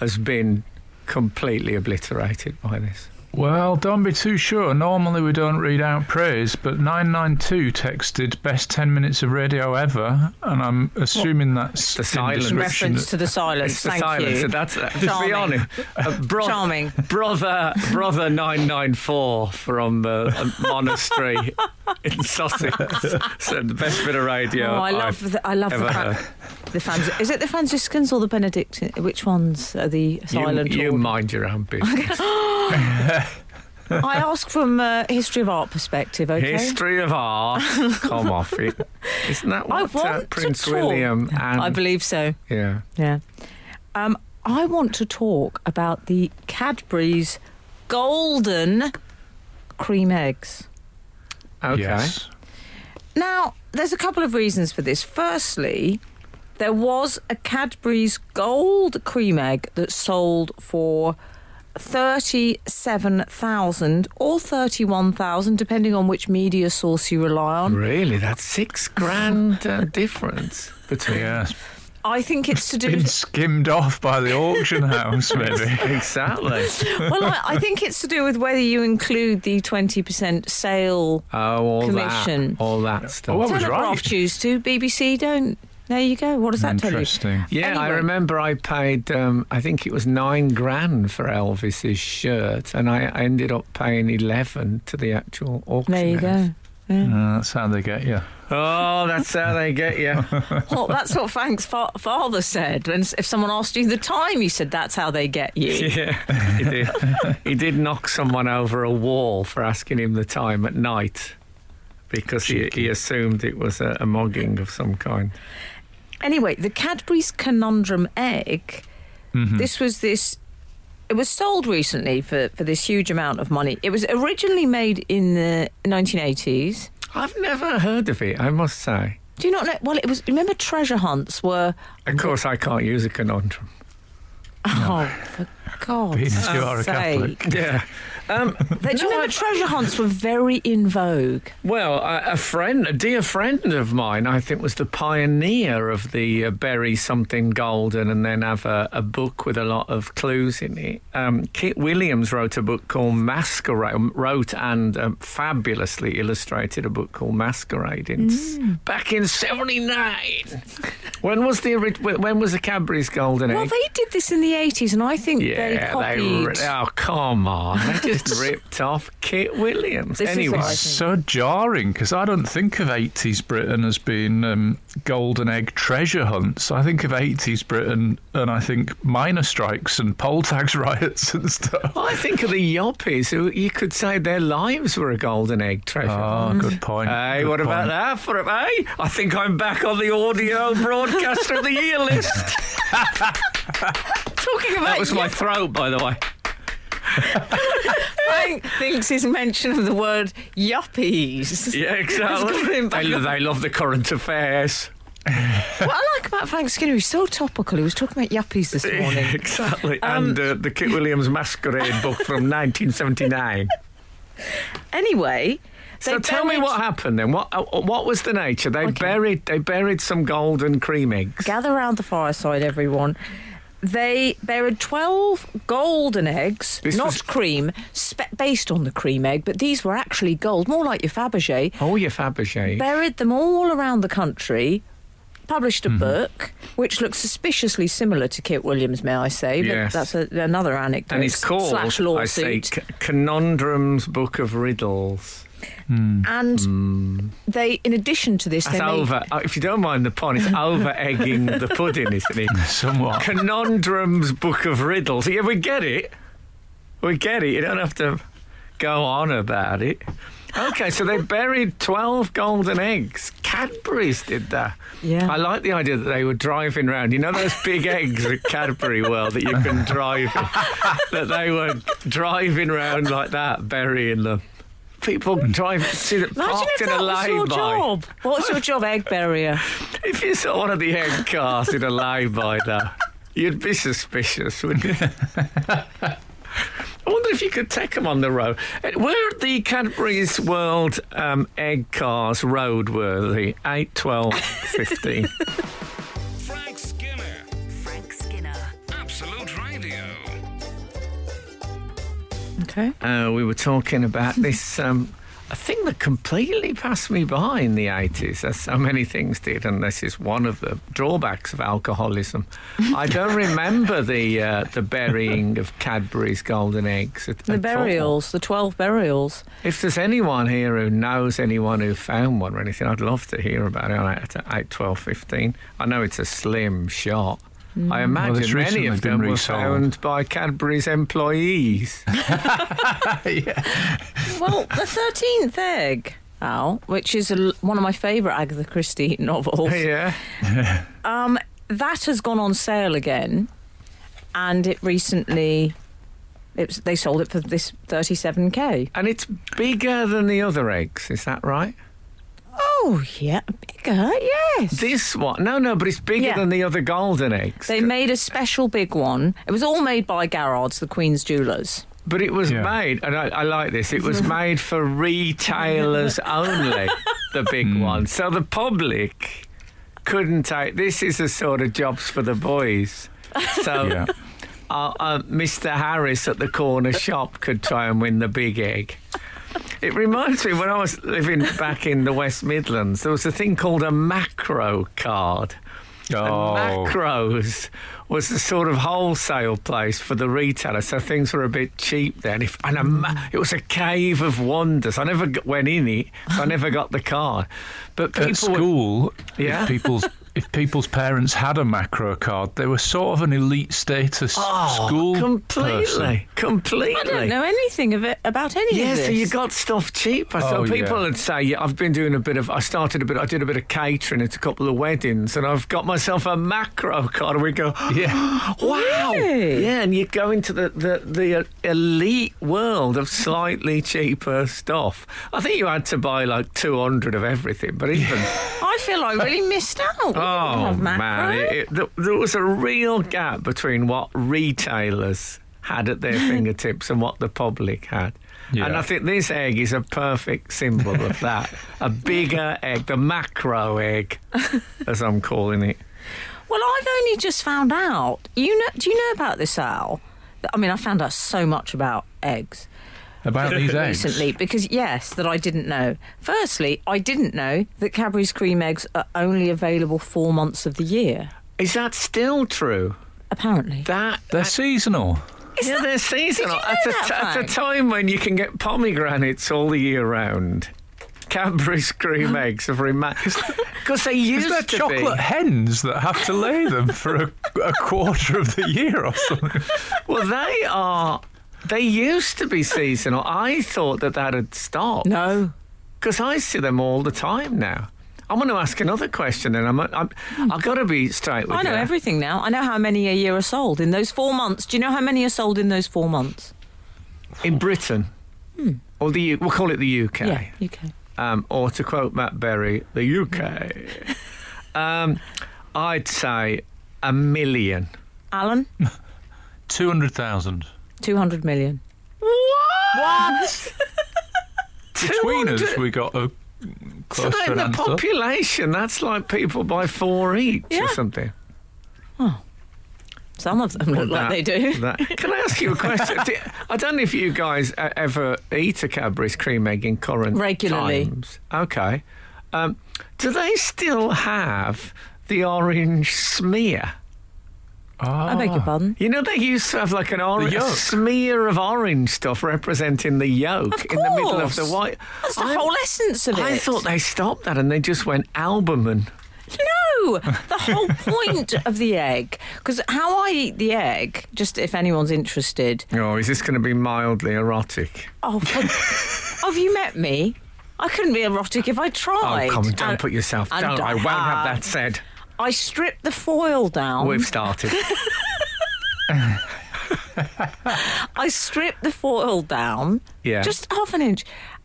Speaker 3: has been completely obliterated by this.
Speaker 4: Well, don't be too sure. Normally we don't read out praise, but 992 texted best 10 minutes of radio ever, and I'm assuming that's
Speaker 3: The silence.
Speaker 4: description
Speaker 5: Reference to the silence.
Speaker 3: It's the
Speaker 5: Thank
Speaker 3: silence.
Speaker 5: you.
Speaker 3: So that's uh, to be
Speaker 5: Charming.
Speaker 3: honest. Uh, bro-
Speaker 5: Charming.
Speaker 3: Brother, brother nine nine four from uh, a monastery in Sussex. So the best bit of radio.
Speaker 5: Oh, I love
Speaker 3: I've
Speaker 5: the, I love
Speaker 3: ever
Speaker 5: the,
Speaker 3: heard.
Speaker 5: The Francis. Is it the Franciscans or the Benedictine? Which ones are the
Speaker 3: You,
Speaker 5: silent
Speaker 3: you
Speaker 5: order?
Speaker 3: mind your own business.
Speaker 5: I ask from a history of art perspective. Okay.
Speaker 3: History of art. Come off it. Isn't that
Speaker 5: I
Speaker 3: what
Speaker 5: want
Speaker 3: uh,
Speaker 5: to
Speaker 3: Prince
Speaker 5: talk.
Speaker 3: William and
Speaker 5: I believe so.
Speaker 3: yeah.
Speaker 5: Yeah. Um, I want to talk about the Cadbury's golden cream eggs.
Speaker 3: Okay.
Speaker 4: Yes.
Speaker 5: Now, there's a couple of reasons for this. Firstly, there was a Cadbury's gold cream egg that sold for 37,000 or 31,000 depending on which media source you rely on.
Speaker 3: Really, that's six grand uh, difference between.
Speaker 4: Yes.
Speaker 5: I think it's to do
Speaker 4: Been
Speaker 5: with
Speaker 4: skimmed off by the auction house, maybe.
Speaker 3: Exactly.
Speaker 5: well, I, I think it's to do with whether you include the 20% sale.
Speaker 3: Oh, all
Speaker 5: Commission.
Speaker 3: that, all that stuff.
Speaker 4: Oh, I was
Speaker 5: Telegraph
Speaker 4: right.
Speaker 5: choose to, BBC don't. There you go. What does that tell you?
Speaker 4: Interesting.
Speaker 3: Yeah, I remember I paid, um, I think it was nine grand for Elvis's shirt, and I, I ended up paying 11 to the actual auction.
Speaker 5: There you
Speaker 3: house.
Speaker 5: go. Yeah.
Speaker 4: Uh, that's how they get you.
Speaker 3: Oh, that's how they get you.
Speaker 5: Well, that's what Frank's fa- father said. When if someone asked you the time, he said that's how they get you.
Speaker 3: yeah, he did. he did knock someone over a wall for asking him the time at night because he, he assumed it was a, a mugging of some kind.
Speaker 5: Anyway, the Cadbury's Conundrum egg. Mm-hmm. This was this. It was sold recently for, for this huge amount of money. It was originally made in the 1980s.
Speaker 3: I've never heard of it, I must say.
Speaker 5: Do you not know? Well, it was. Remember, treasure hunts were.
Speaker 3: Of course, I can't use a conundrum.
Speaker 5: Oh, for God's
Speaker 4: Being as you are a
Speaker 5: sake.
Speaker 4: Catholic.
Speaker 3: Yeah. Um,
Speaker 5: But do you remember treasure hunts were very in vogue?
Speaker 3: Well, a, a friend, a dear friend of mine, I think was the pioneer of the uh, bury something golden and then have a, a book with a lot of clues in it. Um, Kit Williams wrote a book called Masquerade, um, wrote and um, fabulously illustrated a book called Masquerade in, s- back in '79. when was the ori- when was the Cadbury's Golden
Speaker 5: Well,
Speaker 3: Egg?
Speaker 5: they did this in the 80s, and I think they
Speaker 3: yeah,
Speaker 5: copied.
Speaker 3: they, oh come on! They just ripped off Kit Williams.
Speaker 5: This is
Speaker 3: anyway,
Speaker 5: what
Speaker 4: It's so jarring because I don't think of 80s Britain as being um, golden egg treasure hunts. I think of 80s Britain and I think miner strikes and poll tax riots and stuff.
Speaker 3: I think of the yuppies who you could say their lives were a golden egg treasure.
Speaker 4: Oh, good point.
Speaker 3: Hey,
Speaker 4: good
Speaker 3: what about that for a hey? I think I'm back on the audio broadcaster of the year list.
Speaker 5: Talking about
Speaker 3: That was my throat, by the way.
Speaker 5: Frank thinks his mention of the word yuppies.
Speaker 3: Yeah, exactly. They, they love the current affairs.
Speaker 5: What I like about Frank Skinner, he's so topical. He was talking about yuppies this morning.
Speaker 3: exactly.
Speaker 5: Um,
Speaker 3: and uh, the Kit Williams Masquerade book from 1979.
Speaker 5: Anyway,
Speaker 3: So tell me what happened then. What uh, what was the nature? They
Speaker 5: Okay.
Speaker 3: buried they buried some golden cream eggs.
Speaker 5: Gather round the fireside, everyone. They buried 12 golden eggs,
Speaker 3: This
Speaker 5: not
Speaker 3: was-
Speaker 5: cream, spe- based on the cream egg, but these were actually gold, more like your Fabergé.
Speaker 3: Oh, your Fabergé.
Speaker 5: Buried them all around the country, published a
Speaker 3: Mm-hmm.
Speaker 5: book, which looks suspiciously similar to Kit Williams, may I say. But
Speaker 3: Yes.
Speaker 5: that's a, another anecdote.
Speaker 3: and it's called
Speaker 5: slash
Speaker 3: I say
Speaker 5: lawsuit.
Speaker 3: Conundrums Book of Riddles.
Speaker 5: And they, in addition to this,
Speaker 3: That's
Speaker 5: they
Speaker 3: over. uh, If you don't mind the pun, it's over egging the pudding, isn't it?
Speaker 4: Somewhat.
Speaker 3: Conundrums Book of Riddles. Yeah, we get it. We get it. You don't have to go on about it. Okay, so they buried 12 golden eggs. Cadbury's did that.
Speaker 5: Yeah.
Speaker 3: I like the idea that they were driving around. You know those big eggs at Cadbury World that you can drive in? that they were driving around like that, burying them. People drive see the
Speaker 5: Imagine
Speaker 3: parked
Speaker 5: if
Speaker 3: in
Speaker 5: that
Speaker 3: a
Speaker 5: was your
Speaker 3: lay-by.
Speaker 5: job. What's your job, egg barrier?
Speaker 3: If you saw one of the egg cars in a lay-by there, you'd be suspicious, wouldn't you? I wonder if you could take them on the road. Uh, Were the Cadbury's World um, egg cars roadworthy? 8, 12, 15.
Speaker 5: Okay.
Speaker 3: uh, we were talking about this um, a thing that completely passed me by in the 80s, as so many things did, and this is one of the drawbacks of alcoholism. I don't remember the uh, the burying of Cadbury's golden eggs. At,
Speaker 5: The
Speaker 3: at all.
Speaker 5: burials, the 12 burials.
Speaker 3: If there's anyone here who knows anyone who found one or anything, I'd love to hear about it on 8, 8 12, 15. I know it's a slim shot. I imagine
Speaker 4: it's
Speaker 3: many of them were
Speaker 4: resold.
Speaker 3: found by Cadbury's employees.
Speaker 5: Well, the 13th egg, Al, which is a, one of my favourite Agatha Christie novels,
Speaker 3: yeah.
Speaker 5: um, that has gone on sale again. And it recently, it was, they sold it for this 37k.
Speaker 3: And it's bigger than the other eggs, is that right?
Speaker 5: Oh, yeah, bigger, yes.
Speaker 3: This one, no, no, but it's bigger
Speaker 5: Yeah.
Speaker 3: than the other golden eggs.
Speaker 5: They made a special big one. It was all made by Garrard's, the Queen's Jewellers.
Speaker 3: but it was
Speaker 4: Yeah.
Speaker 3: made, and I, I like this. It was made for retailers only. The big one, so the public couldn't take. This is a sort of jobs for the boys. So.
Speaker 4: Yeah.
Speaker 3: uh, uh, Mr. Harris at the corner shop could try and win the big egg. It reminds me when I was living back in the West Midlands, there was a thing called a Makro card.
Speaker 4: Oh.
Speaker 3: And Makros was the sort of wholesale place for the retailer, so things were a bit cheap then. If, and a mm. ma- it was a cave of wonders. I never went in it, so I never got the card. But people
Speaker 4: At
Speaker 3: were-
Speaker 4: school,
Speaker 3: Yeah.
Speaker 4: if people's if people's parents had a Makro card, they were sort of an elite status
Speaker 3: oh,
Speaker 4: school
Speaker 3: completely,
Speaker 4: person.
Speaker 3: completely.
Speaker 5: I don't know anything of it about any
Speaker 3: Yeah,
Speaker 5: of this.
Speaker 3: so you got stuff cheaper. So
Speaker 4: Oh,
Speaker 3: people
Speaker 4: yeah.
Speaker 3: would say, yeah, I've been doing a bit of, I started a bit, I did a bit of catering at a couple of weddings and I've got myself a Makro card. And we go,
Speaker 4: Yeah.
Speaker 3: wow.
Speaker 5: Really?
Speaker 3: Yeah, and you go into the, the, the uh, elite world of slightly cheaper stuff. I think you had to buy like 200 of everything, but even,
Speaker 5: I feel I really missed out. We didn't
Speaker 3: oh
Speaker 5: have
Speaker 3: man,
Speaker 5: Makro.
Speaker 3: it, it, there, there was a real gap between what retailers had at their fingertips and what the public had. And I think this egg is a perfect symbol of that. a bigger egg, the Makro egg, as I'm calling it.
Speaker 5: Well, I've only just found out. You know? Do you know about this, Al? I mean, I found out so much about eggs
Speaker 4: About these eggs.
Speaker 5: recently because yes, that I didn't know. Firstly, I didn't know that Cadbury's cream eggs are only available four months of the year.
Speaker 3: Is that still true?
Speaker 5: Apparently,
Speaker 3: That
Speaker 4: They're seasonal.
Speaker 3: yeah, they're seasonal.
Speaker 5: you know
Speaker 3: at, a,
Speaker 5: that,
Speaker 3: t- at a
Speaker 5: Frank?
Speaker 3: time when you can get pomegranates all the year round. Cadbury's cream eggs have remained because they
Speaker 4: Is
Speaker 3: used
Speaker 4: there
Speaker 3: to
Speaker 4: chocolate
Speaker 3: be.
Speaker 4: hens that have to lay them for a, a quarter of the year or something?
Speaker 3: Well, they are. They used to be seasonal. I thought that that had stopped.
Speaker 5: no.
Speaker 3: Because I see them all the time now. I'm going to ask another question, and I'm, I'm I've got to be straight with you.
Speaker 5: I know
Speaker 3: you.
Speaker 5: everything now. I know how many a year are sold in those four months. Do you know how many are sold in those four months?
Speaker 3: In Britain, or the U- we'll call it the UK,
Speaker 5: Hmm. Yeah, UK.
Speaker 3: um, or to quote Matt Berry, the UK. um, I'd say a million.
Speaker 5: Alun,
Speaker 4: 200,000.
Speaker 5: Two hundred million.
Speaker 3: What?
Speaker 4: Between us, we got a
Speaker 3: So
Speaker 4: close to an
Speaker 3: the
Speaker 4: answer.
Speaker 3: population, that's like people by four each
Speaker 5: Yeah.
Speaker 3: or something. Oh.
Speaker 5: Some of them look like
Speaker 3: That-
Speaker 5: they do.
Speaker 3: that- Can I ask you a question? Do- I don't know if you guys uh, ever eat a Cadbury's cream egg in current
Speaker 5: Regularly.
Speaker 3: times. Okay. Um, do they still have the orange smear? Ah.
Speaker 5: I beg your pardon.
Speaker 3: You know, they used to have like an orange smear of orange stuff representing the yolk in the middle of the white.
Speaker 5: That's the
Speaker 3: I-
Speaker 5: whole essence of it.
Speaker 3: I thought they stopped that and they just went albumin.
Speaker 5: No, the whole point of the egg. Because how I eat the egg, just if anyone's interested.
Speaker 3: Oh, is this going to be mildly erotic?
Speaker 5: Oh, for, have you met me? I couldn't be erotic if I tried.
Speaker 3: Oh, come on, don't
Speaker 5: And-
Speaker 3: put yourself down.
Speaker 5: I
Speaker 3: I won't have
Speaker 5: have.
Speaker 3: that said.
Speaker 5: I stripped the foil down.
Speaker 3: We've started.
Speaker 5: I stripped the foil down,
Speaker 3: Yeah.
Speaker 5: just half an inch.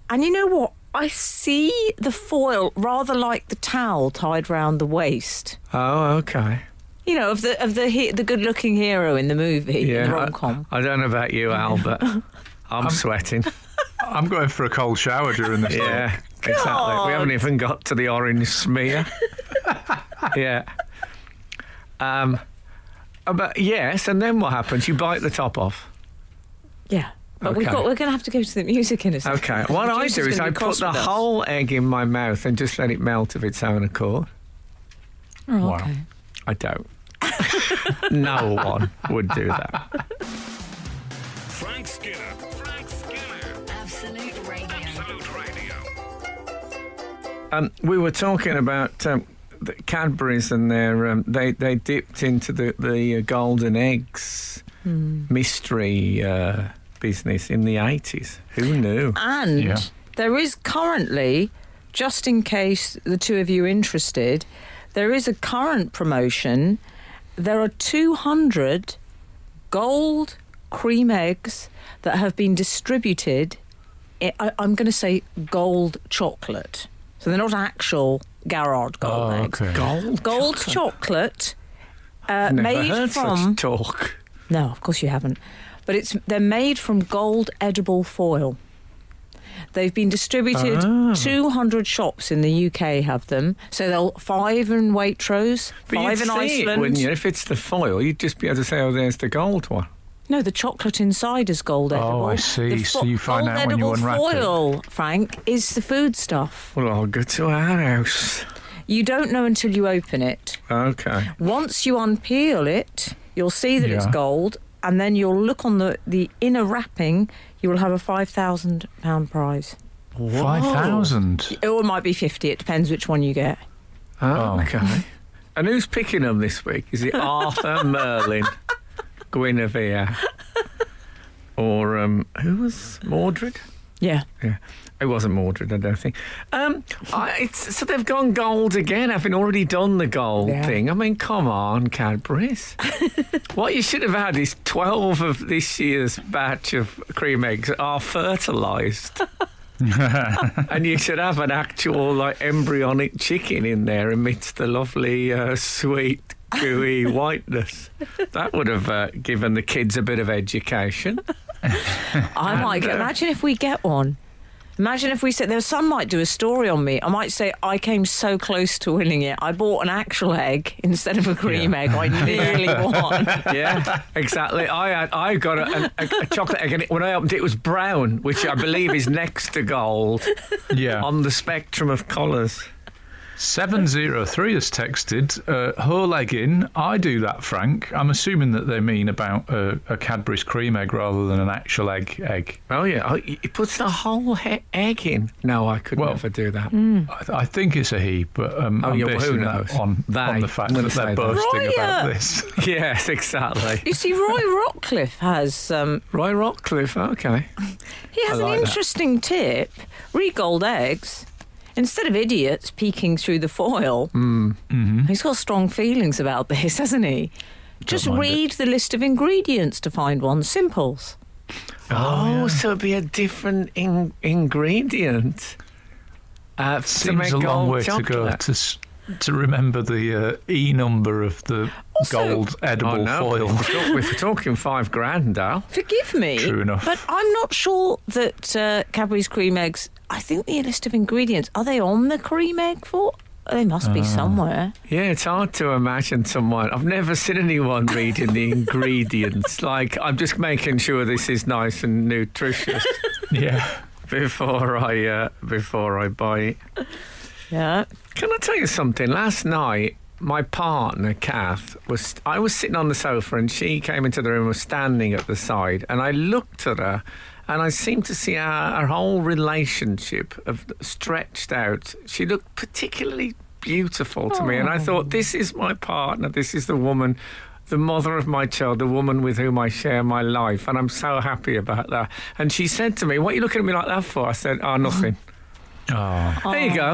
Speaker 5: And you know what? I see the foil rather like the towel tied round the waist.
Speaker 3: Oh, okay.
Speaker 5: You know, of the of the he, the good-looking hero in the movie,
Speaker 3: Yeah.
Speaker 5: the
Speaker 3: I-
Speaker 5: rom com.
Speaker 3: I, don't know about you, Al, but I'm sweating.
Speaker 4: I'm going for a cold shower during this.
Speaker 3: Yeah, exactly. We haven't even got to the orange smear. yeah. Um, but yes, and then what happens? You bite the top off.
Speaker 5: Yeah. But we've got, we're going to have to go to the music in a second.
Speaker 3: Okay. What I do is
Speaker 5: gonna
Speaker 3: I put the
Speaker 5: us.
Speaker 3: whole egg in my mouth and just let it melt of its own accord.
Speaker 5: Oh,
Speaker 4: Wow.
Speaker 5: okay.
Speaker 3: I don't. no one would do that.
Speaker 2: Frank Skinner. Frank Skinner.
Speaker 1: Absolute Radio.
Speaker 2: Absolute Radio.
Speaker 3: Um, we were talking about um, the Cadbury's and their um, they they dipped into the the uh, golden eggs mystery uh, business in the eighties. Who knew?
Speaker 5: And
Speaker 4: Yeah.
Speaker 5: there is currently, just in case the two of you are interested, there is a current promotion. There are 200 gold cream eggs that have been distributed. I, I- I'm going to say gold chocolate. So they're not actual Garrard gold
Speaker 4: Oh,
Speaker 5: eggs.
Speaker 4: okay.
Speaker 3: Gold.
Speaker 5: Gold chocolate, uh,
Speaker 3: Never
Speaker 5: made
Speaker 3: heard
Speaker 5: from.
Speaker 3: such talk.
Speaker 5: No, of course you haven't. But it's they're made from gold edible foil. They've been distributed.
Speaker 3: Ah.
Speaker 5: 200 shops in the UK have them. So they'll five in Waitrose,
Speaker 3: But
Speaker 5: five
Speaker 3: you'd
Speaker 5: in
Speaker 3: see
Speaker 5: Iceland.
Speaker 3: it, wouldn't you? If it's the foil, you'd just be able to say, "Oh, there's the gold one."
Speaker 5: No, the chocolate inside is gold
Speaker 4: oh,
Speaker 5: edible. Oh, edible.
Speaker 4: I see.
Speaker 5: The
Speaker 4: So you find out when you
Speaker 5: edible
Speaker 4: unwrap it.
Speaker 5: foil, Frank, is the food stuff.
Speaker 3: Well, I'll go to our house.
Speaker 5: You don't know until you open it.
Speaker 3: Okay.
Speaker 5: Once you unpeel it, you'll see that it's gold, and then you'll look on the, the inner wrapping. You will have a five thousand pound prize.
Speaker 4: Five thousand.
Speaker 5: Or it might be 50, it depends which one you get.
Speaker 3: Oh,
Speaker 4: Oh.
Speaker 3: okay. and who's picking them this week? Is it Arthur, Merlin, Guinevere, or um, who was Mordred?
Speaker 5: Yeah.
Speaker 3: Yeah, it wasn't Mordred, I don't think. Um, I, it's, so they've gone gold again, having already done the gold
Speaker 5: Yeah.
Speaker 3: thing. I mean, come on, Cadbury's. what you should have had is 12 of this year's batch of cream eggs are fertilised. and you should have an actual, like, embryonic chicken in there amidst the lovely, uh, sweet, gooey whiteness. That would have uh, given the kids a bit of education.
Speaker 5: I might get,
Speaker 3: uh,
Speaker 5: imagine if we get one. Imagine if we said there some might do a story on me. I might say I came so close to winning it. I bought an actual egg instead of a cream egg. I nearly won.
Speaker 3: Yeah, exactly. I had I got a, a, a chocolate egg, and it, when I opened it, it was brown, which I believe is next to gold
Speaker 4: Yeah.
Speaker 3: on the spectrum of colours.
Speaker 4: 703 has texted, uh, whole egg in. I do that, Frank. I'm assuming that they mean about a, a Cadbury's cream egg rather than an actual egg egg.
Speaker 3: Oh yeah, oh, he puts the whole he- egg in. No, I could
Speaker 4: Well-
Speaker 3: never do that.
Speaker 4: I, th- I think it's a he, but um,
Speaker 3: Oh,
Speaker 4: I'm
Speaker 3: yeah, well, who
Speaker 4: basing
Speaker 3: knows?
Speaker 4: that on,
Speaker 3: They.
Speaker 4: on the fact that they're
Speaker 3: say
Speaker 4: boasting
Speaker 5: Right,
Speaker 4: about
Speaker 5: yeah.
Speaker 4: this.
Speaker 3: Yes, exactly.
Speaker 5: You see, Roy Rockcliffe has um,
Speaker 3: Roy Rockcliffe. Okay.
Speaker 5: he has
Speaker 3: like
Speaker 5: an
Speaker 3: that.
Speaker 5: interesting tip. Re gold eggs. Instead of idiots peeking through the foil,
Speaker 3: Hmm.
Speaker 5: he's got strong feelings about this, hasn't he? Just
Speaker 4: mind
Speaker 5: read the list of ingredients to find one. Simples.
Speaker 3: Oh, so it'd be a different in- ingredient. Uh, to
Speaker 4: Seems
Speaker 3: make
Speaker 4: a long
Speaker 3: gold
Speaker 4: way to go to to remember the uh, E number of the
Speaker 5: Also-
Speaker 4: gold
Speaker 3: Oh,
Speaker 4: edible
Speaker 3: no,
Speaker 4: foil.
Speaker 3: We're, talk- we're talking five grand, Al.
Speaker 5: Forgive me,
Speaker 4: True enough.
Speaker 5: but I'm not sure that uh, Cadbury's cream eggs. I think the list of ingredients are they on the cream egg for? They must be somewhere.
Speaker 3: Yeah, it's hard to imagine someone. I've never seen anyone reading the ingredients. Like, I'm just making sure this is nice and nutritious
Speaker 4: yeah.
Speaker 3: before I uh, before I buy it.
Speaker 5: Yeah.
Speaker 3: Can I tell you something? Last night, my partner Kath was. I was sitting on the sofa, and she came into the room. and Was standing at the side, and I looked at her, and I seemed to see our, our whole relationship of stretched out. She looked particularly beautiful to me, and I thought, this is my partner. This is the woman. The mother of my child, the woman with whom I share my life, and I'm so happy about that. And she said to me, "What are you looking at me like that for?" I said, "Oh, nothing."
Speaker 4: Oh.
Speaker 3: There you go.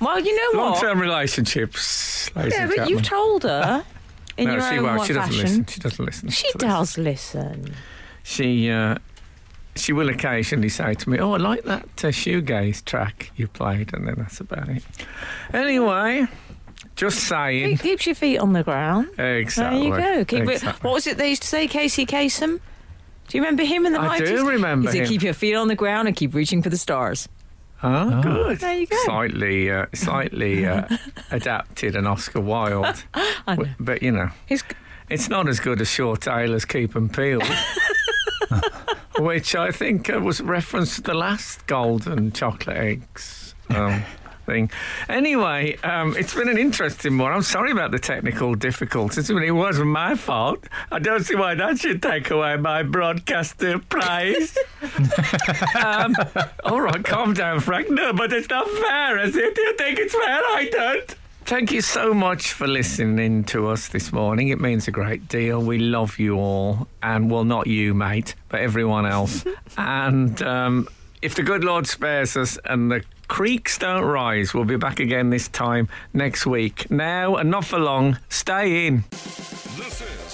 Speaker 5: Well, you know what?
Speaker 3: Long-term relationships, ladies
Speaker 5: Yeah,
Speaker 3: and
Speaker 5: but
Speaker 3: gentlemen.
Speaker 5: you've told her in
Speaker 3: no,
Speaker 5: your
Speaker 3: she
Speaker 5: own
Speaker 3: won't.
Speaker 5: what
Speaker 3: She doesn't
Speaker 5: fashion.
Speaker 3: listen. She doesn't listen.
Speaker 5: She
Speaker 3: to this.
Speaker 5: does listen.
Speaker 3: She uh, she will occasionally say to me, "Oh, I like that uh, shoegaze track you played," and then that's about it. Anyway, just saying.
Speaker 5: Keep, keeps your feet on the ground.
Speaker 3: Exactly.
Speaker 5: There you go. Keep
Speaker 3: exactly.
Speaker 5: what was it they used to say, Casey Kasem? Do you remember him in the
Speaker 3: I
Speaker 5: 90s?
Speaker 3: do remember
Speaker 5: He said,
Speaker 3: him.
Speaker 5: keep your feet on the ground and keep reaching for the stars.
Speaker 3: Oh, good.
Speaker 5: There you go.
Speaker 3: Slightly, uh, slightly uh, adapted and Oscar Wilde,
Speaker 5: I know.
Speaker 3: but you know,
Speaker 5: He's,
Speaker 3: it's not as good as Shaw Taylor's Keep and Peel. which I think uh, was reference to the last golden chocolate eggs. Um, Thing. Anyway, um, it's been an interesting one. I'm sorry about the technical difficulties. but it wasn't my fault. I don't see why that should take away my broadcaster prize. um, all right, calm down, Frank. No, but it's not fair, is it? You think it's fair? I don't. Thank you so much for listening to us this morning. It means a great deal. We love you all, and well, not you, mate, but everyone else. and um, if the good Lord spares us and the creeks don't rise, we'll be back again this time next week. Now, and not for long, stay in.
Speaker 2: This